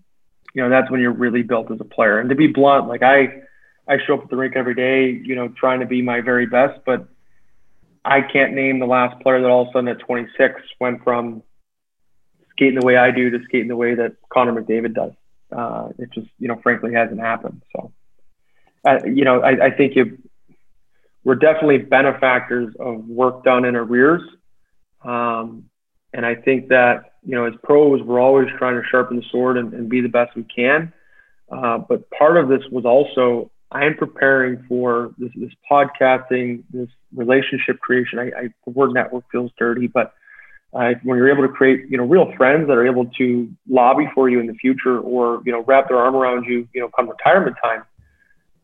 you know, that's when you're really built as a player. And to be blunt, like I I show up at the rink every day, you know, trying to be my very best, but I can't name the last player that all of a sudden at 26 went from skating the way I do to skating the way that Connor McDavid does. Uh, it just, you know, frankly hasn't happened. So, uh, you know, I, I think you, we're definitely benefactors of work done in arrears um, and I think that, you know, as pros, we're always trying to sharpen the sword and, and be the best we can. Uh, but part of this was also I am preparing for this, this podcasting, this relationship creation. I, I, the word network feels dirty, but uh, when you're able to create, you know, real friends that are able to lobby for you in the future, or you know, wrap their arm around you, you know, come retirement time,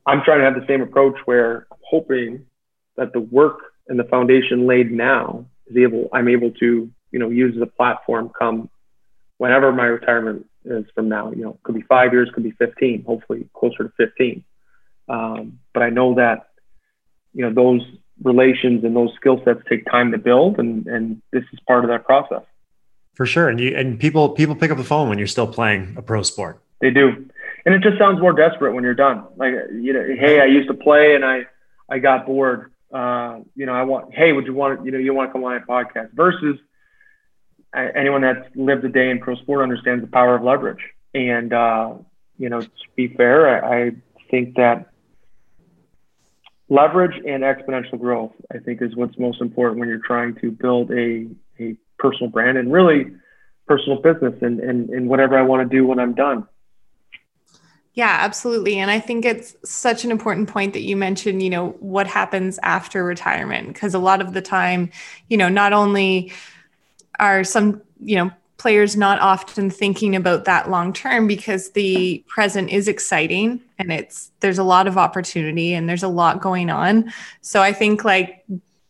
I'm trying to have the same approach where I'm hoping that the work and the foundation laid now is able I'm able to you know use the platform come whenever my retirement is from now. You know, could be five years, could be 15, hopefully closer to 15. Um, but I know that you know those relations and those skill sets take time to build, and and this is part of that process. For sure, and you and people people pick up the phone when you're still playing a pro sport. They do, and it just sounds more desperate when you're done. Like you know, hey, I used to play and I I got bored uh, you know, I want, hey, would you want, you know, you want to come on a podcast versus anyone that's lived a day in pro sport understands the power of leverage. And, uh, you know, to be fair, I, I think that leverage and exponential growth, I think, is what's most important when you're trying to build a, a personal brand and really personal business and, and, and whatever I want to do when I'm done. Yeah, absolutely. And I think it's such an important point that you mentioned, you know, what happens after retirement. Because a lot of the time, you know, not only are some, you know, players not often thinking about that long term because the present is exciting and it's there's a lot of opportunity and there's a lot going on so i think like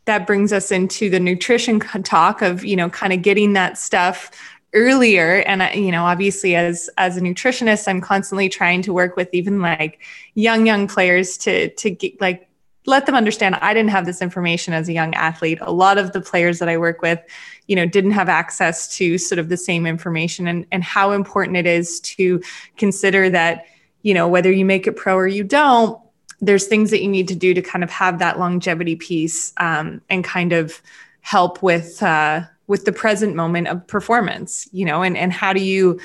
that brings us into the nutrition talk of you know kind of getting that stuff earlier and you know obviously as as a nutritionist i'm constantly trying to work with even like young young players to to get like let them understand I didn't have this information as a young athlete. A lot of the players that I work with, you know, didn't have access to sort of the same information and, and how important it is to consider that, you know, whether you make it pro or you don't, there's things that you need to do to kind of have that longevity piece um, and kind of help with uh, with the present moment of performance, you know, and, and how do you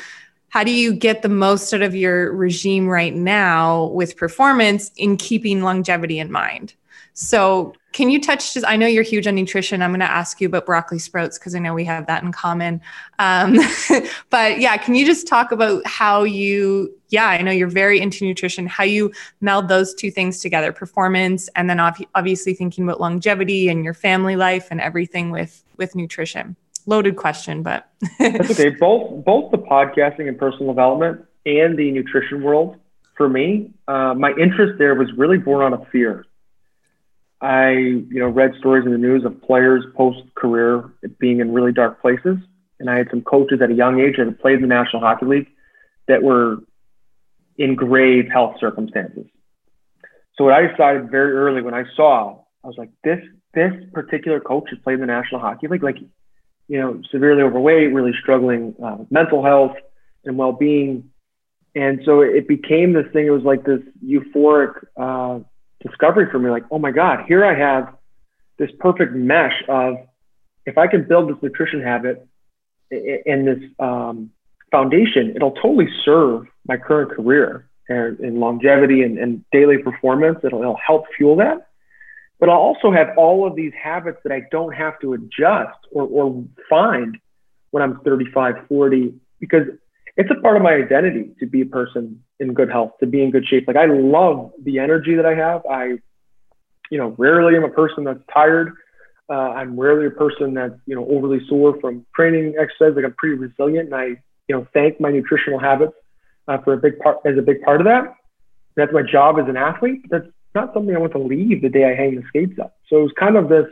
how do you get the most out of your regime right now with performance in keeping longevity in mind? So, can you touch just? I know you're huge on nutrition. I'm going to ask you about broccoli sprouts because I know we have that in common. Um, but yeah, can you just talk about how you? Yeah, I know you're very into nutrition. How you meld those two things together: performance, and then obviously thinking about longevity and your family life and everything with with nutrition loaded question, but that's okay. Both both the podcasting and personal development and the nutrition world for me, uh, my interest there was really born out of fear. I, you know, read stories in the news of players post career being in really dark places, and I had some coaches at a young age that had played in the National Hockey League that were in grave health circumstances. So what I decided very early when I saw, I was like, this this particular coach has played in the National Hockey League. Like you know, severely overweight, really struggling uh, with mental health and well-being. And so it became this thing. It was like this euphoric uh, discovery for me. Like, oh my God, here I have this perfect mesh of if I can build this nutrition habit and this um, foundation, it'll totally serve my current career and, and longevity and, and, daily performance. It'll, it'll help fuel that but I'll also have all of these habits that I don't have to adjust or, or find when I'm 35, 40, because it's a part of my identity to be a person in good health, to be in good shape. Like I love the energy that I have. I, you know, rarely am a person that's tired. Uh, I'm rarely a person that's, you know, overly sore from training exercise. Like I'm pretty resilient and I, you know, thank my nutritional habits uh, for a big part as a big part of that. That's my job as an athlete. That's not something I want to leave the day I hang the skates up. So it was kind of this,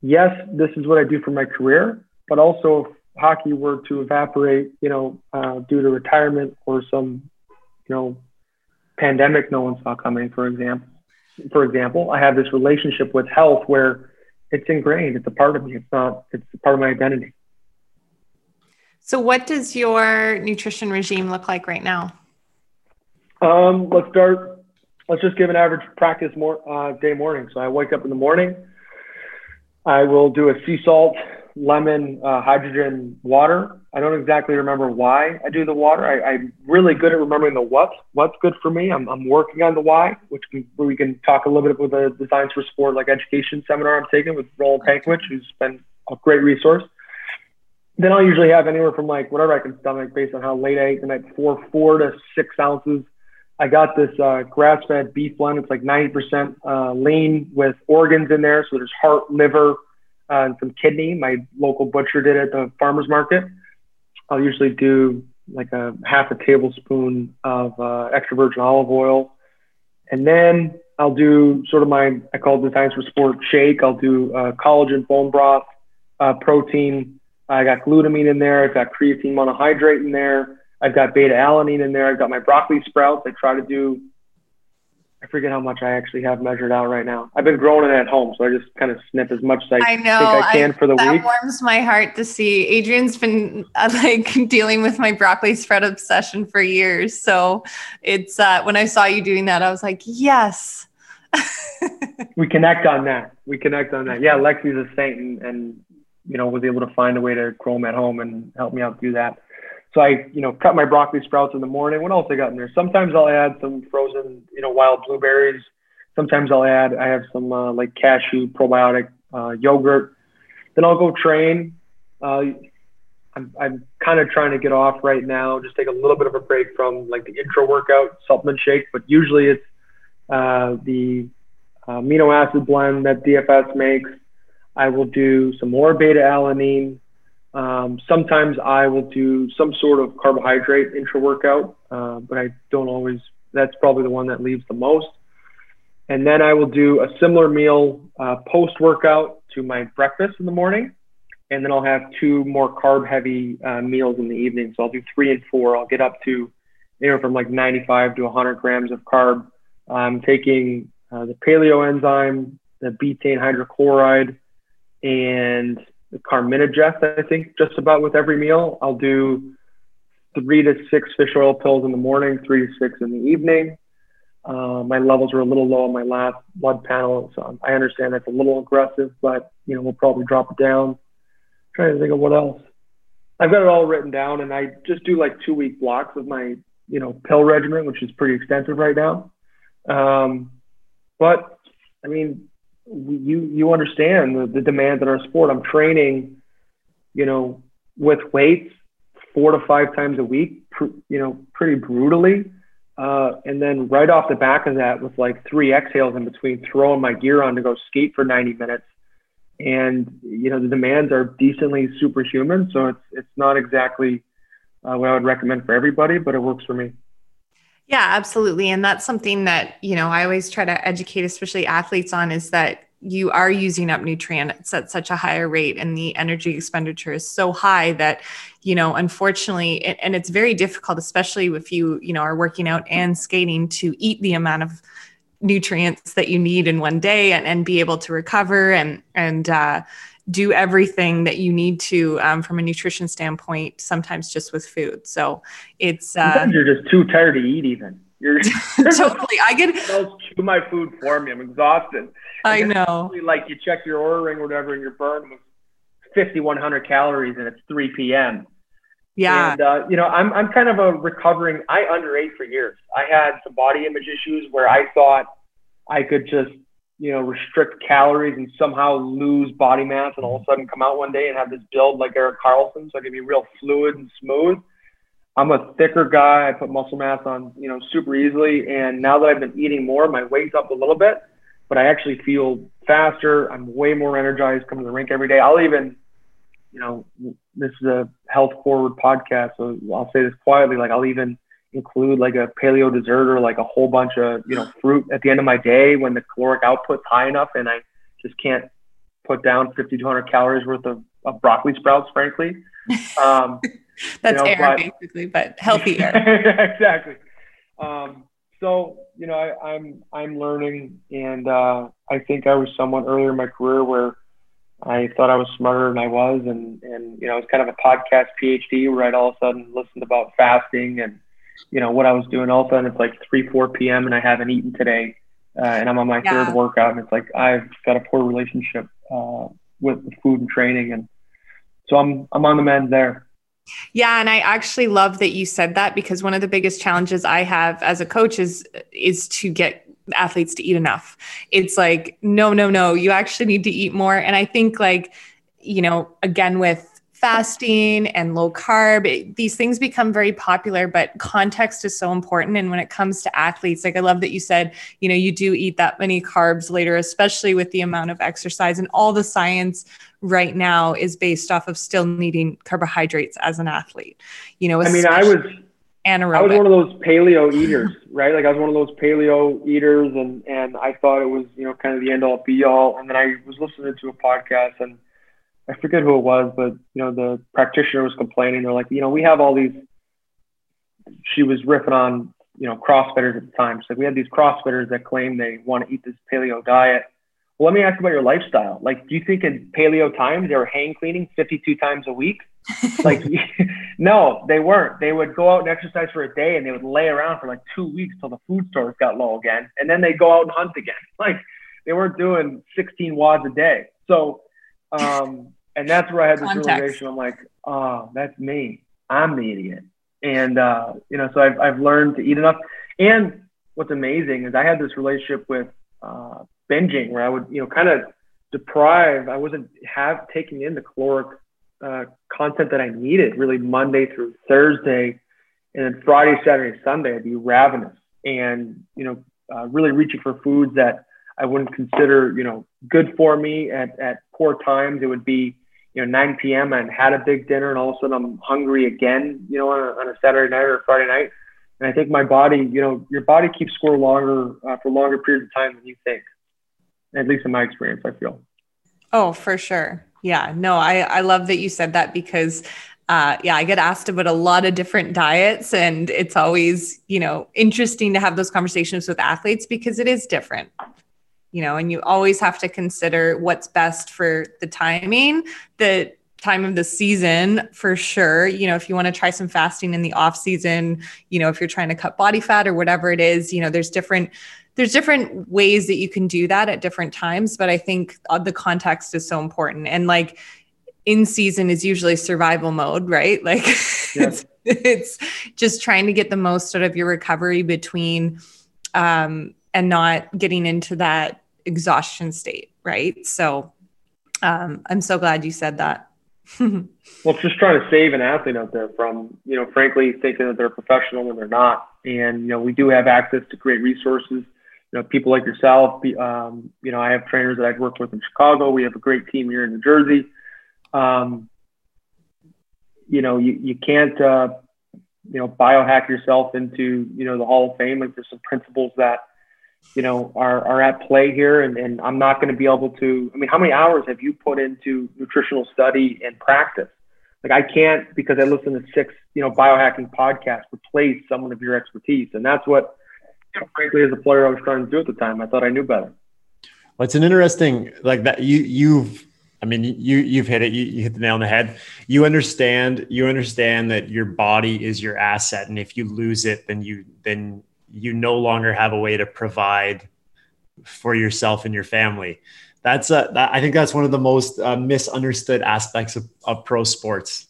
yes, this is what I do for my career, but also hockey were to evaporate, you know, uh, due to retirement or some, you know, pandemic no one saw coming, for example. For example, I have this relationship with health where it's ingrained. It's a part of me. It's not. It's a part of my identity. So, what does your nutrition regime look like right now? Um, let's start let's just give an average practice more, uh, day morning. So I wake up in the morning. I will do a sea salt, lemon, uh, hydrogen water. I don't exactly remember why I do the water. I, am really good at remembering the what. What's good for me. I'm, I'm working on the why, which can, we can talk a little bit with the Designs for Sport like education seminar I'm taking with Roland Pankwich, who's been a great resource. Then I'll usually have anywhere from like whatever I can stomach based on how late I ate the night before, four to six ounces I got this uh, grass-fed beef blend. It's like 90% uh, lean with organs in there. So there's heart, liver, uh, and some kidney. My local butcher did at the farmer's market. I'll usually do like a half a tablespoon of uh, extra virgin olive oil. And then I'll do sort of my, I call it the Designs for Sport shake. I'll do uh, collagen bone broth, uh, protein. I got glutamine in there. I've got creatine monohydrate in there. I've got beta alanine in there. I've got my broccoli sprouts. I try to do, I forget how much I actually have measured out right now. I've been growing it at home, so I just kind of snip as much as I, I know, think I can I, for the that week. That warms my heart to see. Adrian's been uh, like dealing with my broccoli sprout obsession for years. So it's uh, when I saw you doing that, I was like, yes. we connect on that. We connect on that. Yeah, Lexi's a saint and, and you know was able to find a way to grow them at home and help me out do that. So I, you know, cut my broccoli sprouts in the morning. What else I got in there? Sometimes I'll add some frozen, you know, wild blueberries. Sometimes I'll add, I have some uh, like cashew probiotic uh, yogurt. Then I'll go train. Uh, I'm, I'm kind of trying to get off right now, just take a little bit of a break from like the intra workout supplement shake, but usually it's uh, the amino acid blend that DFS makes. I will do some more beta alanine Um, sometimes I will do some sort of carbohydrate intra workout, uh, but I don't always. That's probably the one that leaves the most. And then I will do a similar meal uh, post workout to my breakfast in the morning. And then I'll have two more carb heavy uh, meals in the evening. So I'll do three and four. I'll get up to anywhere from like 95 to 100 grams of carb. I'm taking uh, the paleo enzyme, the betaine hydrochloride, and carminogest, I think, just about with every meal. I'll do three to six fish oil pills in the morning, three to six in the evening. Uh, my levels were a little low on my last blood panel, so I understand that's a little aggressive, but you know we'll probably drop it down. I'm trying to think of what else. I've got it all written down, and I just do like two week blocks of my you know pill regimen, which is pretty extensive right now. Um, but I mean, you you understand the, the demands in our sport. I'm training, you know, with weights four to five times a week, you know, pretty brutally. Uh, and then right off the back of that, with like three exhales in between, throwing my gear on to go skate for 90 minutes. And you know the demands are decently superhuman, so it's it's not exactly uh, what I would recommend for everybody, but it works for me. Yeah, absolutely. And that's something that, you know, I always try to educate, especially athletes on is that you are using up nutrients at such a higher rate and the energy expenditure is so high that you know unfortunately and it's very difficult especially if you you know are working out and skating to eat the amount of nutrients that you need in one day and, and be able to recover and and uh, do everything that you need to um, from a nutrition standpoint sometimes just with food so it's uh, you're just too tired to eat even you're totally. I get chew my food for me. I'm exhausted. I know. Like you check your Oura ring or whatever, and your burn was 5,100 calories, and it's 3 p.m. Yeah. And uh, you know, I'm I'm kind of a recovering. I underate for years. I had some body image issues where I thought I could just you know restrict calories and somehow lose body mass, and all of a sudden come out one day and have this build like Erik Karlsson. so I can be real fluid and smooth. I'm a thicker guy. I put muscle mass on, you know, super easily. And now that I've been eating more, my weight's up a little bit, but I actually feel faster. I'm way more energized coming to the rink every day. I'll even, you know, this is a health forward podcast, so I'll say this quietly. Like I'll even include like a paleo dessert or like a whole bunch of, you know, fruit at the end of my day when the caloric output's high enough and I just can't put down 5,200 calories worth of, of broccoli sprouts, frankly. Um, That's you know, air, but, basically, but healthy air. exactly. Um, so you know, I, am I'm, I'm learning, and uh, I think I was someone earlier in my career where I thought I was smarter than I was, and and you know, it's kind of a podcast PhD where I'd all of a sudden listened about fasting and you know what I was doing. All of a sudden, it's like three, four p.m. and I haven't eaten today, uh, and I'm on my yeah. third workout, and it's like I've got a poor relationship uh, with food and training, and so I'm I'm on the mend there. Yeah, and I actually love that you said that because one of the biggest challenges I have as a coach is is to get athletes to eat enough. It's like no, no, no, you actually need to eat more and I think like you know, again with fasting and low carb it, these things become very popular but context is so important and when it comes to athletes like i love that you said you know you do eat that many carbs later especially with the amount of exercise and all the science right now is based off of still needing carbohydrates as an athlete you know i mean i was anaerobic. I was one of those paleo eaters, right? Like I was one of those paleo eaters, and and I thought it was you know kind of the end all be all. And then I was listening to a podcast, and I forget who it was, but you know, the practitioner was complaining. They're like, you know, we have all these. She was riffing on, you know, CrossFitters at the time. So we have these CrossFitters that claim they want to eat this paleo diet. Well, let me ask you about your lifestyle. Like, do you think in paleo times they were hang cleaning 52 times a week? like, no, they weren't. They would go out and exercise for a day and they would lay around for like two weeks till the food stores got low again. And then they'd go out and hunt again. Like, they weren't doing 16 WODs a day. So, um, and that's where I had this Context. realization. I'm like, oh, that's me. I'm the idiot. And, uh, you know, so I've, I've learned to eat enough. And what's amazing is I had this relationship with uh, binging where I would, you know, kind of deprive, I wasn't have taking in the caloric uh, content that I needed really Monday through Thursday. And then Friday, Saturday, Sunday, I'd be ravenous and, you know, uh, really reaching for foods that I wouldn't consider, you know, good for me at, at poor times. It would be, you know 9 p.m. and had a big dinner, and all of a sudden I'm hungry again, you know, on a, on a Saturday night or Friday night. And I think my body, you know, your body keeps score longer uh, for longer periods of time than you think. At least in my experience, I feel. Oh, for sure. Yeah. No, I I love that you said that because uh, yeah, I get asked about a lot of different diets, and it's always, you know, interesting to have those conversations with athletes because it is different, you know, and you always have to consider what's best for the timing, the time of the season for sure. You know, if you want to try some fasting in the off season, you know, if you're trying to cut body fat or whatever it is, you know, there's different there's different ways that you can do that at different times but i think uh, the context is so important and like in season is usually survival mode, right? Like it's, it's just trying to get the most out of your recovery between um, and not getting into that exhaustion state, right? So um, I'm so glad you said that. well, it's just trying to save an athlete out there from, you know, frankly thinking that they're professional when they're not. And, you know, we do have access to great resources. You know, people like yourself, um, you know, I have trainers that I've worked with in Chicago. We have a great team here in New Jersey um, you know, you, you can't, uh, you know, biohack yourself into, you know, the Hall of Fame. Like there's some principles that, you know, are, are at play here. And, and I'm not going to be able to, I mean, how many hours have you put into nutritional study and practice? Like I can't, because I listen to six, you know, biohacking podcasts, replace someone of your expertise. And that's what, you know, frankly, as a player, I was trying to do at the time. I thought I knew better. Well, it's an interesting, like that you, you've, I mean, you you've hit it. You, you, hit the nail on the head. You understand. You understand that your body is your asset, and if you lose it, then you then you no longer have a way to provide for yourself and your family. That's a, that, I think that's one of the most uh, misunderstood aspects of, of pro sports.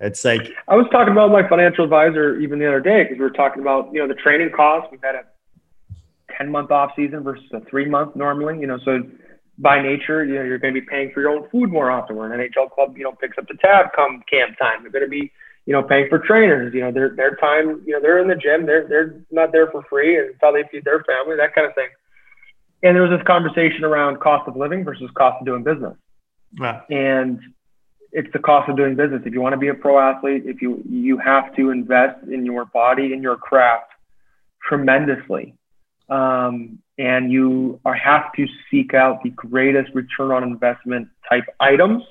It's like I was talking about my financial advisor even the other day because we were talking about you know the training costs. We've had a ten month off season versus a three month normally. You know, so by nature, you know, you're going to be paying for your own food more often. Where an NHL club, you know, picks up the tab come camp time. They're going to be, you know, paying for trainers. You know, their their time, you know, they're in the gym. They're they're not there for free, and it's how they feed their family, that kind of thing. And there was this conversation around cost of living versus cost of doing business. Yeah. And it's the cost of doing business. If you want to be a pro athlete, if you you have to invest in your body and your craft tremendously. Um, and you are, have to seek out the greatest return on investment type items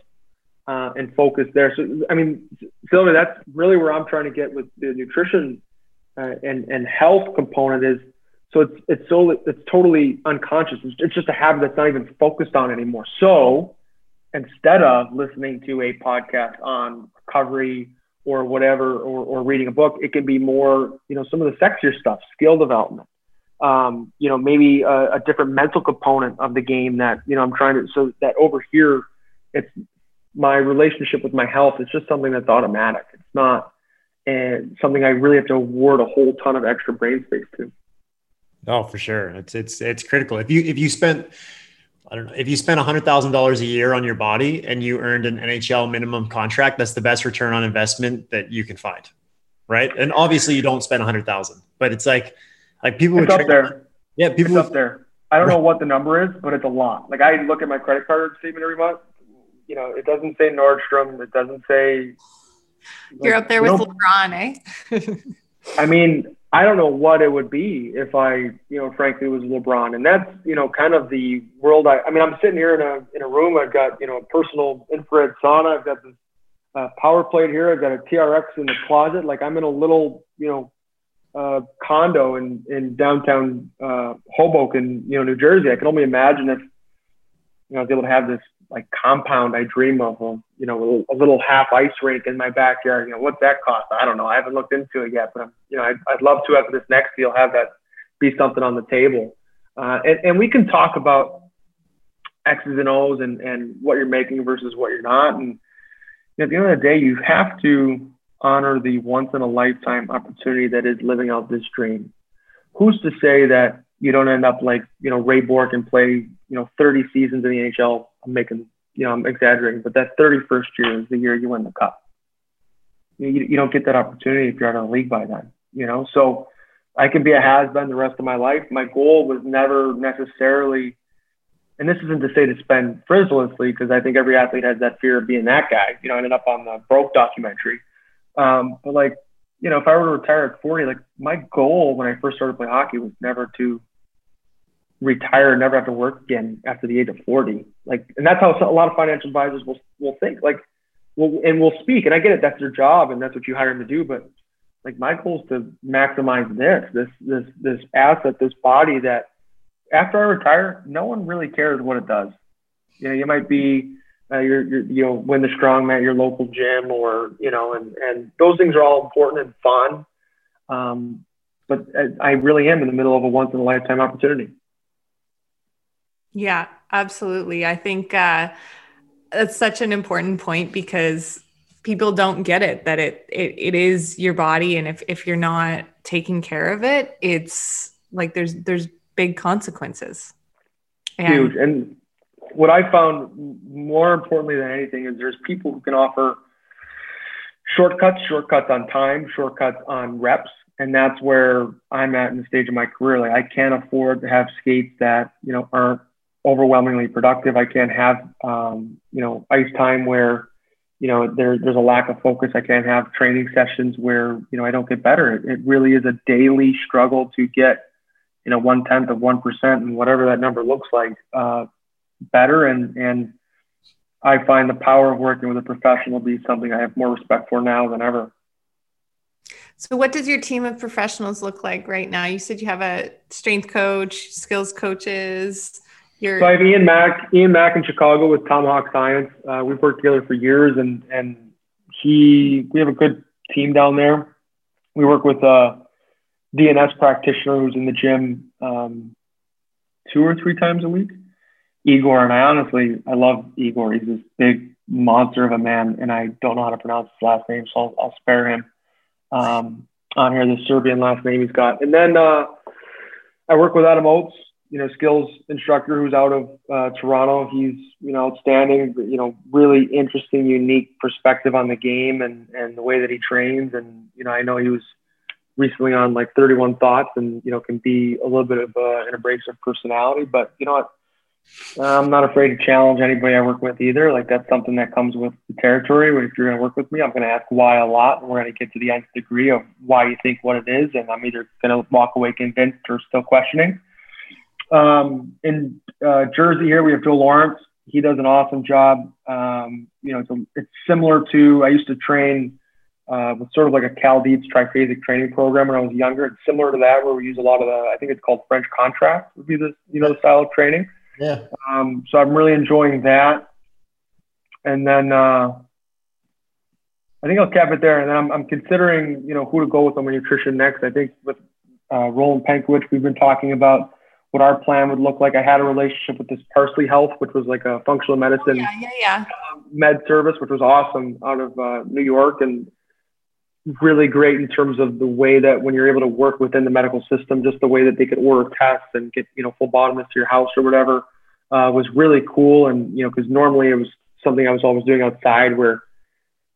uh, and focus there. So, I mean, Sylvia, that's really where I'm trying to get with the nutrition uh, and and health component is. So it's it's so it's totally unconscious. It's, it's just a habit that's not even focused on anymore. So instead of listening to a podcast on recovery or whatever, or, or reading a book, it can be more, you know, some of the sexier stuff, skill development um, you know, maybe a, a, different mental component of the game that, you know, I'm trying to, so that over here, it's my relationship with my health. It's just something that's automatic. It's not and something I really have to award a whole ton of extra brain space to. Oh, for sure. It's, it's, it's critical. If you, if you spent, I don't know, if you spent a hundred thousand dollars a year on your body and you earned an NHL minimum contract, that's the best return on investment that you can find. Right. And obviously you don't spend a hundred thousand, but it's like, like people it's would up there. Yeah, people it's up there. I don't know what the number is, but it's a lot. Like I look at my credit card statement every month. You know, it doesn't say Nordstrom. It doesn't say. You're up there with LeBron, eh? I mean, I don't know what it would be if I, you know, frankly, was LeBron, and that's, you know, kind of the world. I, I mean, I'm sitting here in a in a room. I've got, you know, a personal infrared sauna. I've got this uh, power plate here. I've got a TRX in the closet. Like I'm in a little, you know, uh, condo in in downtown uh, Hoboken, you know, New Jersey. I can only imagine if you know I was able to have this like compound I dream of, of you know, a little, half ice rink in my backyard. You know, what's that cost? I don't know. I haven't looked into it yet, but I'm, you know, I'd, I'd love to after this next deal have that be something on the table. Uh, and, and we can talk about X's and O's and, and what you're making versus what you're not. And at the end of the day, you have to honor the once in a lifetime opportunity that is living out this dream. Who's to say that you don't end up like, you know, Ray Bourque and play, you know, 30 seasons in the NHL? I'm making, you know, I'm exaggerating, but that 31st year is the year you win the cup. You, you don't get that opportunity if you're out of the league by then, you know? So I can be a has been the rest of my life. My goal was never necessarily and this isn't to say to spend frivolously because I think every athlete has that fear of being that guy. You know, I ended up on the broke documentary. Um, but like, you know, if I were to retire at 40, like my goal when I first started playing hockey was never to retire, and never have to work again after the age of 40. Like, and that's how a lot of financial advisors will, will think like, well, and will speak. And I get it. That's their job and that's what you hire them to do. But like my goal is to maximize this, this, this, this asset, this body that after I retire, no one really cares what it does. You know, you might be, uh, you're, you're, you know, win the strongman at your local gym or, you know, and, and those things are all important and fun. Um, but I really am in the middle of a once in a lifetime opportunity. Yeah, absolutely. I think uh, that's such an important point because people don't get it that it, it it is your body and if if you're not taking care of it it's like there's there's big consequences. And huge. And what i found more importantly than anything is there's people who can offer shortcuts shortcuts on time shortcuts on reps. And that's where i'm at in the stage of my career. Like i can't afford to have skates that you know aren't overwhelmingly productive i can't have um, you know ice time where you know, there, there's a lack of focus. I can't have training sessions where, you know, I don't get better. It, really is a daily struggle to get, you know, one tenth of 1% and whatever that number looks like, uh, better. And, and I find the power of working with a professional be something I have more respect for now than ever. So, what does your team of professionals look like right now? You said you have a strength coach, skills coaches, you're... So I have Ian Mack, Ian Mack in Chicago with Tomahawk Science. Uh, we've worked together for years, and and he we have a good team down there. We work with a DNS practitioner who's in the gym um, two or three times a week. Igor, and I honestly I love Igor. He's this big monster of a man, and I don't know how to pronounce his last name, so I'll, I'll spare him. Um, on here, the Serbian last name he's got, and then uh, I work with Adam Oates you know, skills instructor who's out of uh, Toronto. He's, you know, outstanding, you know, really interesting, unique perspective on the game and, and the way that he trains. And, you know, I know he was recently on like 31 Thoughts and, you know, can be a little bit of uh, an abrasive personality. But, you know what? I'm not afraid to challenge anybody I work with either. Like that's something that comes with the territory. If you're going to work with me, I'm going to ask why a lot, and we're going to get to the nth degree of why you think what it is, and I'm either going to walk away convinced or still questioning. Um, in uh, Jersey here, we have Joe Lawrence. He does an awesome job. Um, you know, it's, a, it's, similar to I used to train uh, with sort of like a Cal Dietz triphasic training program when I was younger. It's similar to that where we use a lot of the I think it's called French contrast would be the you know the style of training. Yeah. Um, so I'm really enjoying that. And then uh, I think I'll cap it there. And then I'm, I'm considering you know who to go with on my nutrition next. I think with uh, Roland Penkowicz, we've been talking about what our plan would look like. I had a relationship with this Parsley Health, which was like a functional medicine yeah, yeah, yeah. med service, which was awesome out of uh, New York and really great in terms of the way that when you're able to work within the medical system, just the way that they could order tests and get, you know, phlebotomists to your house or whatever uh, was really cool. And, you know, because normally it was something I was always doing outside where,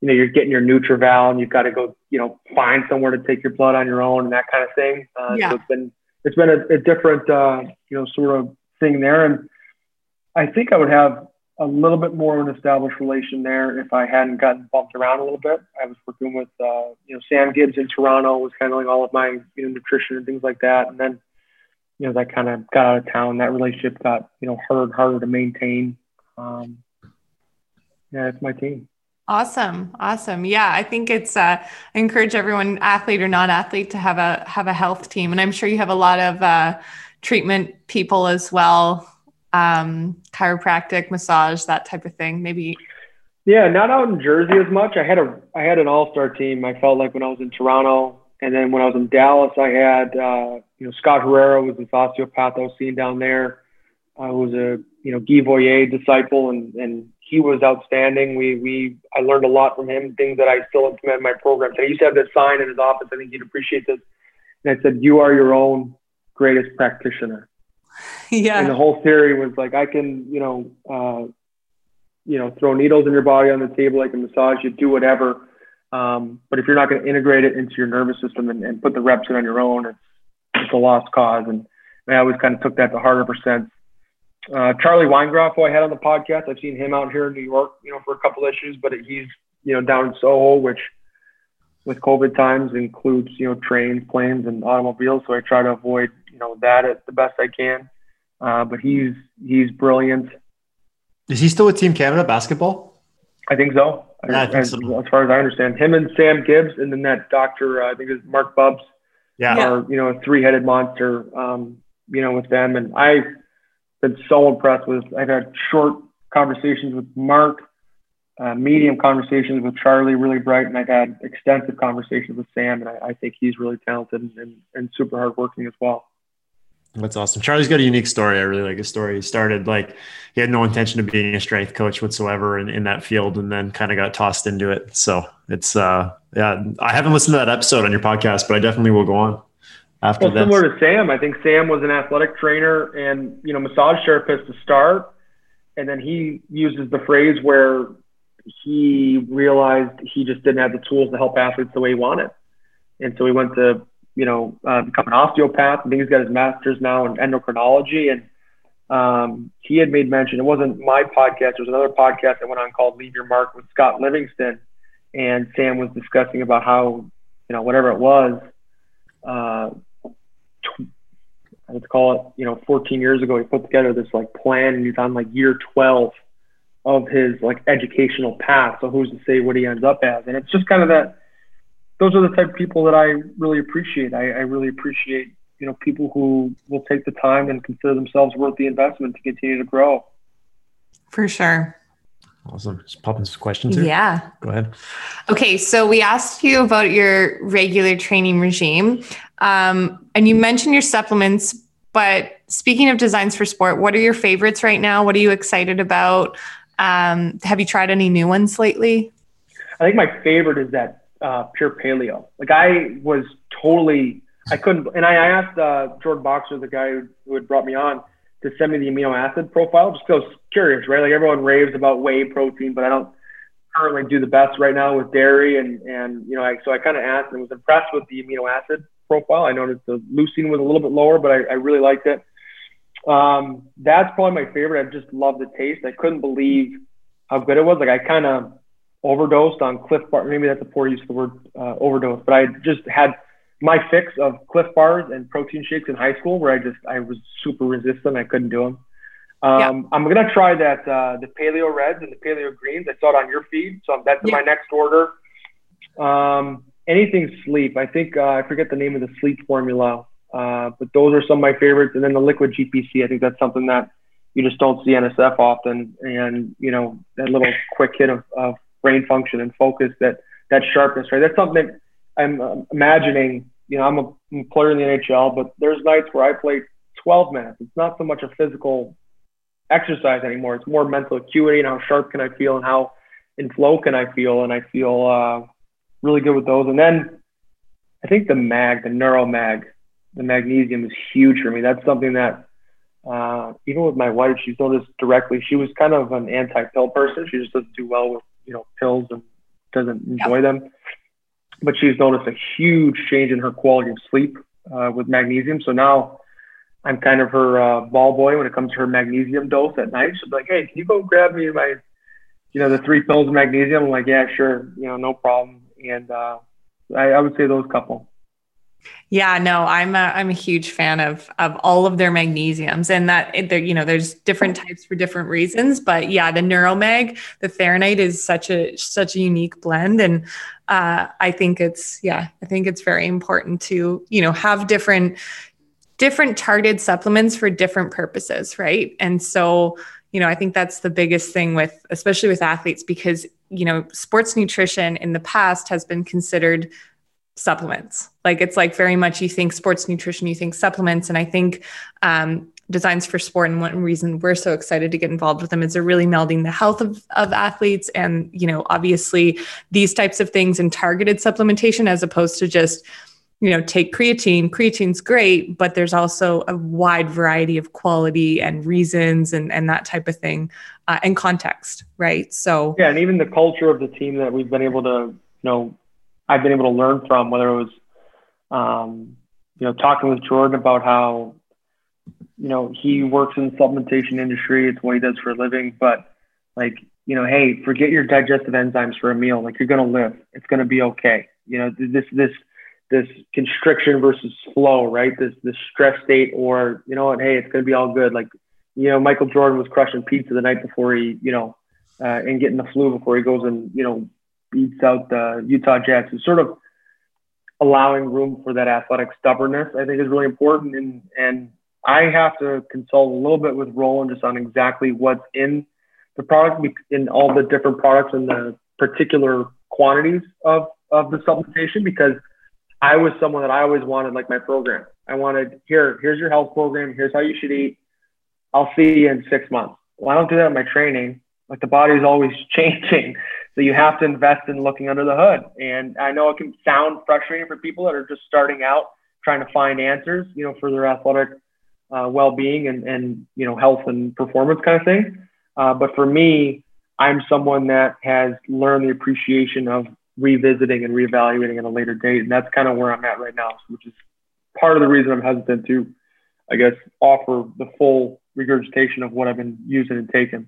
you know, you're getting your NutrEval and you've got to go, you know, find somewhere to take your blood on your own and that kind of thing. Uh, yeah. So it's been it's been a, a different, uh, you know, sort of thing there. And I think I would have a little bit more of an established relation there if I hadn't gotten bumped around a little bit. I was working with, uh, you know, Sam Gibbs in Toronto was handling all of my, you know, nutrition and things like that. And then, you know, that kind of got out of town. That relationship got, you know, harder and harder to maintain. Um, yeah, it's my team. Awesome. Awesome. Yeah, I think it's uh I encourage everyone athlete or non athlete to have a have a health team and I'm sure you have a lot of uh treatment people as well. Um chiropractic, massage, that type of thing. Maybe Yeah, not out in Jersey as much. I had a I had an all-star team. I felt like when I was in Toronto and then when I was in Dallas I had uh you know Scott Herrera was this osteopath I was seeing down there. I was a you know Guy Voyer disciple and and he was outstanding. We we I learned a lot from him, things that I still implement in my program. So he used to have this sign in his office. I think he'd appreciate this. And it said, "You are your own greatest practitioner." Yeah. And the whole theory was like, I can, you know, uh, you know, throw needles in your body on the table, I can massage you, do whatever. Um, but if you're not going to integrate it into your nervous system and, and put the reps in on your own, it's it's a lost cause. And, and I always kind of took that to heart ever since. Uh, Charlie Weingroff, who I had on the podcast, I've seen him out here in New York, you know, for a couple issues, but he's you know down in Soho, which with COVID times includes you know trains, planes, and automobiles. So I try to avoid you know that at the best I can. Uh, but he's he's brilliant. Is he still with Team Canada basketball? I think so. Yeah, I think as, so. as, far as I understand, him and Sam Gibbs, and then that doctor, uh, I think is Marc Bubbs. Yeah. Are you know a three-headed monster. Um, you know with them, and I've been so impressed with. I've had short conversations with Mark, uh, medium conversations with Charlie, really bright, and I've had extensive conversations with Sam, and I, I think he's really talented and, and, and super hardworking as well. That's awesome. Charlie's got a unique story. I really like his story. He started like he had no intention of being a strength coach whatsoever in, in that field and then kind of got tossed into it. So it's uh yeah, I haven't listened to that episode on your podcast, but I definitely will go on after well, that. Similar to Sam, I think Sam was an athletic trainer and you know massage therapist to start, and then he uses the phrase where he realized he just didn't have the tools to help athletes the way he wanted, and so he went to you know, uh, become an osteopath. I think he's got his master's now in endocrinology. And um, he had made mention, it wasn't my podcast, there was another podcast that went on called Leave Your Mark with Scott Livingston. And Sam was discussing about how, you know, whatever it was, uh, let's call it, you know, 14 years ago, he put together this like plan and he's on like year 12 of his like educational path. So who's to say what he ends up as? And it's just kind of that, those are the type of people that I really appreciate. I, I really appreciate, you know, people who will take the time and consider themselves worth the investment to continue to grow. For sure. Awesome. Just popping some questions here. Yeah. Go ahead. Okay. So we asked you about your regular training regime. Um, and you mentioned your supplements, but speaking of designs for sport, what are your favorites right now? What are you excited about? Um, have you tried any new ones lately? I think my favorite is that uh, pure paleo. Like I was totally, I couldn't, and I asked uh, Jordan Boxer, the guy who, who had brought me on, to send me the amino acid profile just because I was curious, right? Like everyone raves about whey protein, but I don't currently do the best right now with dairy, and and you know, I, so I kind of asked and was impressed with the amino acid profile. I noticed the leucine was a little bit lower, but I, I really liked it. Um, that's probably my favorite. I just love the taste. I couldn't believe how good it was. Like I kind of overdosed on Clif Bar. Maybe that's a poor use of the word uh, overdose, but I just had my fix of Clif Bars and protein shakes in high school where I just I was super resistant. I couldn't do them. Um, yeah. I'm gonna try that uh, the Paleo Reds and the Paleo Greens. I saw it on your feed, so that's yeah. my next order. Um, anything sleep. I think uh, I forget the name of the sleep formula, uh, but those are some of my favorites. And then the liquid GPC. I think that's something that you just don't see NSF often. And you know that little quick hit of, of brain function and focus, that that sharpness, right? That's something that I'm uh, imagining. You know, I'm a player in the NHL, but there's nights where I play 12 minutes. It's not so much a physical exercise anymore. It's more mental acuity and how sharp can I feel and how in flow can I feel. And I feel uh, really good with those. And then I think the mag, the neuromag, the magnesium is huge for me. That's something that uh, even with my wife, she's noticed directly. She was kind of an anti-pill person. She just doesn't do well with you know pills and doesn't enjoy them. But she's noticed a huge change in her quality of sleep uh, with magnesium. So now I'm kind of her uh, ball boy when it comes to her magnesium dose at night. She'll be like, "Hey, can you go grab me my, you know, the three pills of magnesium?" I'm like, "Yeah, sure, you know, no problem." And uh, I, I would say those couple. Yeah, no, I'm a I'm a huge fan of of all of their magnesiums, and that there you know there's different types for different reasons, but yeah, the Neuromag, the threonate is such a such a unique blend, and uh, I think it's yeah, I think it's very important to you know have different different targeted supplements for different purposes, right? And so you know I think that's the biggest thing with especially with athletes because you know sports nutrition in the past has been considered supplements. Like it's like very much you think sports nutrition, you think supplements. And I think um, Designs for Sport and one reason we're so excited to get involved with them is they're really melding the health of, of athletes and, you know, obviously these types of things and targeted supplementation as opposed to just, you know, take creatine. Creatine's great, but there's also a wide variety of quality and reasons and, and that type of thing uh, and context, right? So, yeah, and even the culture of the team that we've been able to, you know, I've been able to learn from, whether it was, um, you know, talking with Jordan about how you know, he works in the supplementation industry. It's what he does for a living. But like, you know, hey, forget your digestive enzymes for a meal. Like you're gonna live. It's gonna be okay. You know, this this this constriction versus flow, right? This this stress state, or you know what? Hey, it's gonna be all good. Like, you know, Michael Jordan was crushing pizza the night before he, you know, uh, and getting the flu before he goes and you know beats out the Utah Jazz. It's sort of allowing room for that athletic stubbornness. I think is really important, and and I have to consult a little bit with Roland just on exactly what's in the product in all the different products and the particular quantities of of the supplementation because I was someone that I always wanted like my program. I wanted here, here's your health program, here's how you should eat. I'll see you in six months. Well, I don't do that in my training. Like the body is always changing. So you have to invest in looking under the hood. And I know it can sound frustrating for people that are just starting out trying to find answers, you know, for their athletic uh, well-being and, and, you know, health and performance kind of thing. Uh, but for me, I'm someone that has learned the appreciation of revisiting and reevaluating at a later date. And that's kind of where I'm at right now, which is part of the reason I'm hesitant to, I guess, offer the full regurgitation of what I've been using and taking.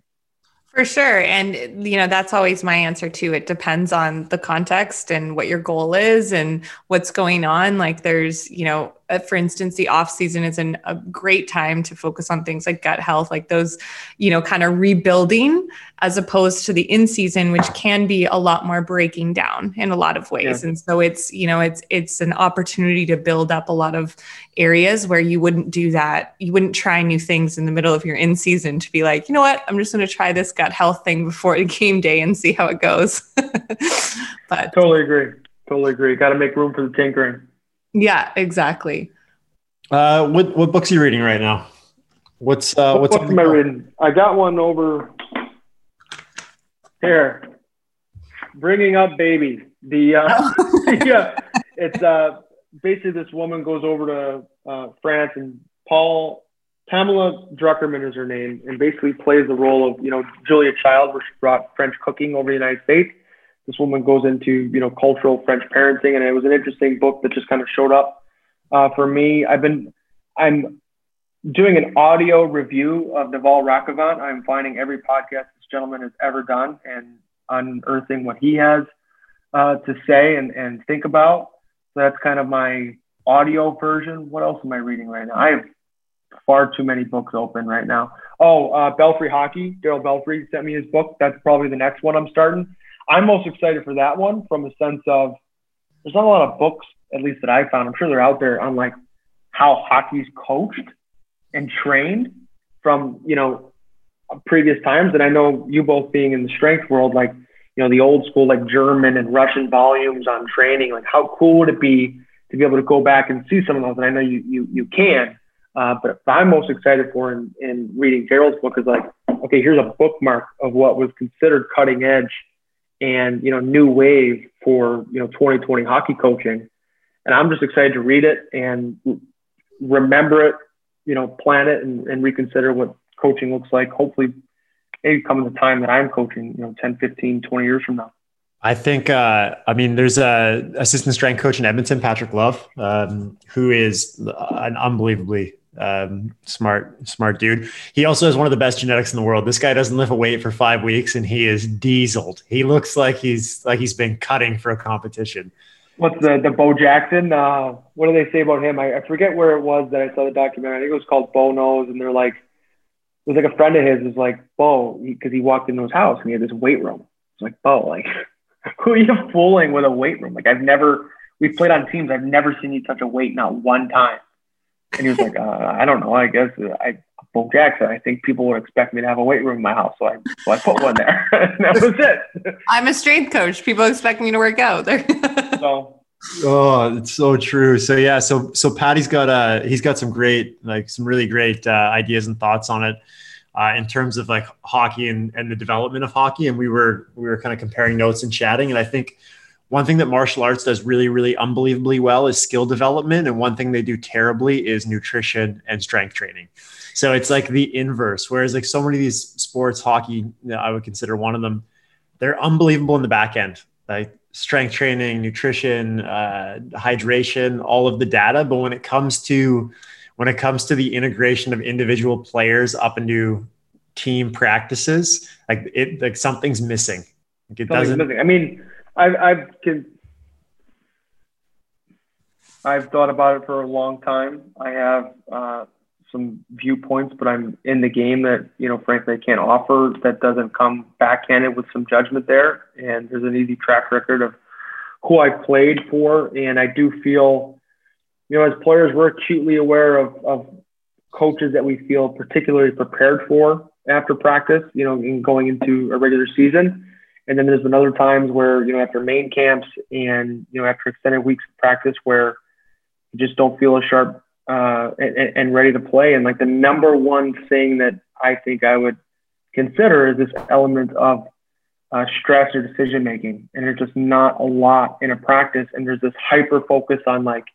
For sure. And, you know, that's always my answer too. It depends on the context and what your goal is and what's going on. Like, there's, you know, uh, for instance, the off season is an, a great time to focus on things like gut health, like those, you know, kind of rebuilding, as opposed to the in season, which can be a lot more breaking down in a lot of ways. Yeah. And so it's, you know, it's it's an opportunity to build up a lot of areas where you wouldn't do that. You wouldn't try new things in the middle of your in season to be like, you know what, I'm just going to try this gut health thing before game day and see how it goes. but totally agree. Totally agree. Got to make room for the tinkering. Yeah, exactly. Uh, what what books are you reading right now? What's uh, what what's book am I reading? I got one over here. Bringing up baby. The uh, yeah, it's uh basically this woman goes over to uh, France and Paul Pamela Druckerman is her name, and basically plays the role of you know Julia Child, where she brought French cooking over the United States this woman goes into you know cultural French parenting, and it was an interesting book that just kind of showed up uh, for me. I've been I'm doing an audio review of Naval Ravikant. I'm finding every podcast this gentleman has ever done and unearthing what he has uh, to say and, and think about. So that's kind of my audio version. What else am I reading right now? I have far too many books open right now. Oh, uh, Belfry Hockey. Darryl Belfry sent me his book. That's probably the next one I'm starting. I'm most excited for that one from a sense of there's not a lot of books, at least that I found. I'm sure they're out there on like how hockey's coached and trained from, you know, previous times. And I know you both being in the strength world, like, you know, the old school, like German and Russian volumes on training, like how cool would it be to be able to go back and see some of those? And I know you, you, you can, uh, but I'm most excited for in, in reading Darryl's book is like, okay, here's a bookmark of what was considered cutting edge and you know new wave for you know 2020 hockey coaching. And i'm just excited to read it and remember it you know plan it and, and reconsider what coaching looks like hopefully maybe coming the time that i'm coaching you know 10 15 20 years from now. I think, uh, I mean, there's a assistant strength coach in Edmonton, Patrick Love, um, who is an unbelievably um, smart, smart dude. He also has one of the best genetics in the world. This guy doesn't lift a weight for five weeks, and he is dieseled. He looks like he's like he's been cutting for a competition. What's the the Bo Jackson? Uh, what do they say about him? I, I forget where it was that I saw the documentary. I think it was called Bo Knows, and they're like, it was like a friend of his was like Bo because he, he walked into his house and he had this weight room. It's like Bo, like who are you fooling with a weight room? Like I've never. We've played on teams. I've never seen you touch a weight, not one time. And he was like, uh, I don't know. I guess I, Bo Jackson, I think people would expect me to have a weight room in my house. So I, so I put one there. that was it. I'm a strength coach. People expect me to work out. so. Oh, it's so true. So yeah, so so Patty's got uh he's got some great like some really great uh, ideas and thoughts on it uh, in terms of like hockey and and the development of hockey. And we were we were kind of comparing notes and chatting. And I think one thing that martial arts does really, really unbelievably well is skill development. And one thing they do terribly is nutrition and strength training. So it's like the inverse. Whereas like so many of these sports, hockey, I would consider one of them, they're unbelievable in the back end. Like strength training, nutrition, uh, hydration, all of the data. But when it comes to when it comes to the integration of individual players up into team practices, like it like something's missing. Like it Something's doesn't. missing. I mean, I've I've I've thought about it for a long time. I have uh, some viewpoints, but I'm in the game that you know, frankly, I can't offer. That doesn't come backhanded with some judgment there. And there's an easy track record of who I played for, and I do feel, you know, as players, we're acutely aware of, of coaches that we feel particularly prepared for after practice. You know, in going into a regular season. And then there's been other times where, you know, after main camps and, you know, after extended weeks of practice where you just don't feel as sharp uh, and, and ready to play. And like the number one thing that I think I would consider is this element of uh, stress or decision making. And there's just not a lot in a practice. And there's this hyper focus on like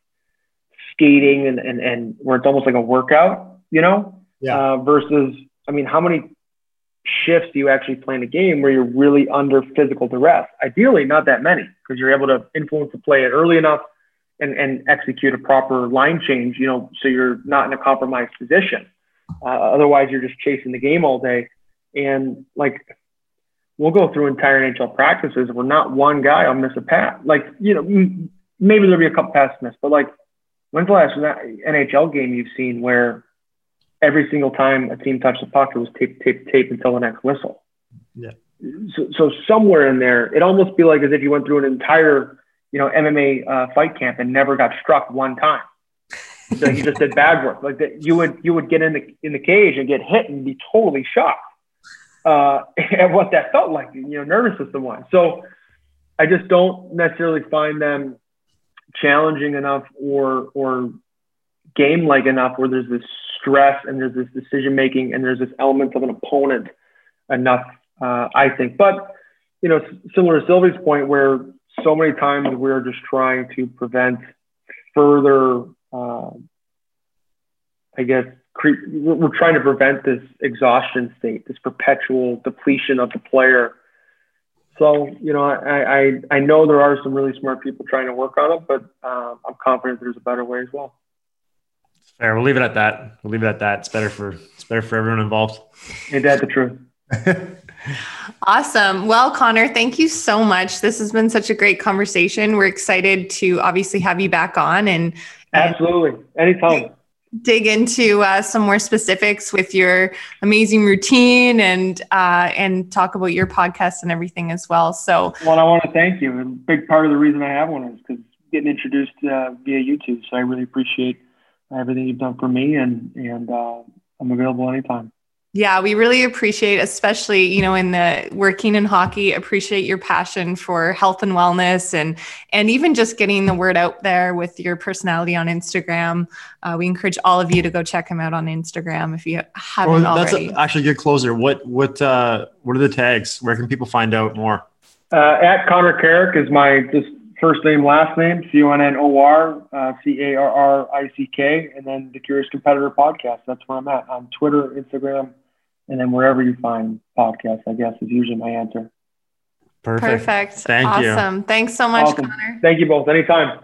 skating and, and, and where it's almost like a workout, you know, Yeah. uh, versus, I mean, how many shifts you actually play in a game where you're really under physical duress? Ideally, not that many because you're able to influence the play early enough and, and execute a proper line change, you know, so you're not in a compromised position. Uh, otherwise, you're just chasing the game all day. And like, we'll go through entire NHL practices We're not one guy will miss a pass. Like, you know, maybe there'll be a couple passes missed, but like, when's the last NHL game you've seen where every single time a team touched the puck, it was tape, tape, tape until the next whistle? Yeah. So, so somewhere in there, it almost be like as if you went through an entire, you know, MMA uh, fight camp and never got struck one time. So you just did bad work. Like that, you would you would get in the in the cage and get hit and be totally shocked uh, at what that felt like, you know, nervous system wise. So I just don't necessarily find them challenging enough or or game like enough where there's this stress and there's this decision making and there's this element of an opponent enough, uh, I think. But you know, similar to Sylvie's point, where so many times we're just trying to prevent further, uh, I guess, cre- we're trying to prevent this exhaustion state, this perpetual depletion of the player. So, you know, I, I, I know there are some really smart people trying to work on it, but um, I'm confident there's a better way as well. Fair. We'll leave it at that. We'll leave it at that. It's better for it's better for everyone involved. Ain't that the truth? Awesome. Well, Connor, thank you so much. This has been such a great conversation. We're excited to obviously have you back on and, and Absolutely. Anytime. dig into uh, some more specifics with your amazing routine and uh, and talk about your podcast and everything as well. So Well, I want to thank you. A big part of the reason I have one is because getting introduced uh, via YouTube. So I really appreciate everything you've done for me, and and uh, I'm available anytime. Yeah, we really appreciate, especially you know, in the working in hockey, appreciate your passion for health and wellness, and and even just getting the word out there with your personality on Instagram. Uh, we encourage all of you to go check him out on Instagram if you haven't Well, that's already. a, actually a good closer. What what uh, what are the tags? Where can people find out more? Uh, at Connor Carrick is my just first name, last name, C O N N O R uh, C A R R I C K, and then the Curious Competitor podcast. That's where I'm at on Twitter, Instagram, and then wherever you find podcasts. I guess is usually my answer. Perfect. Perfect. Thank you. awesome. Thanks so much, Awesome. Connor. Thank you both. Anytime.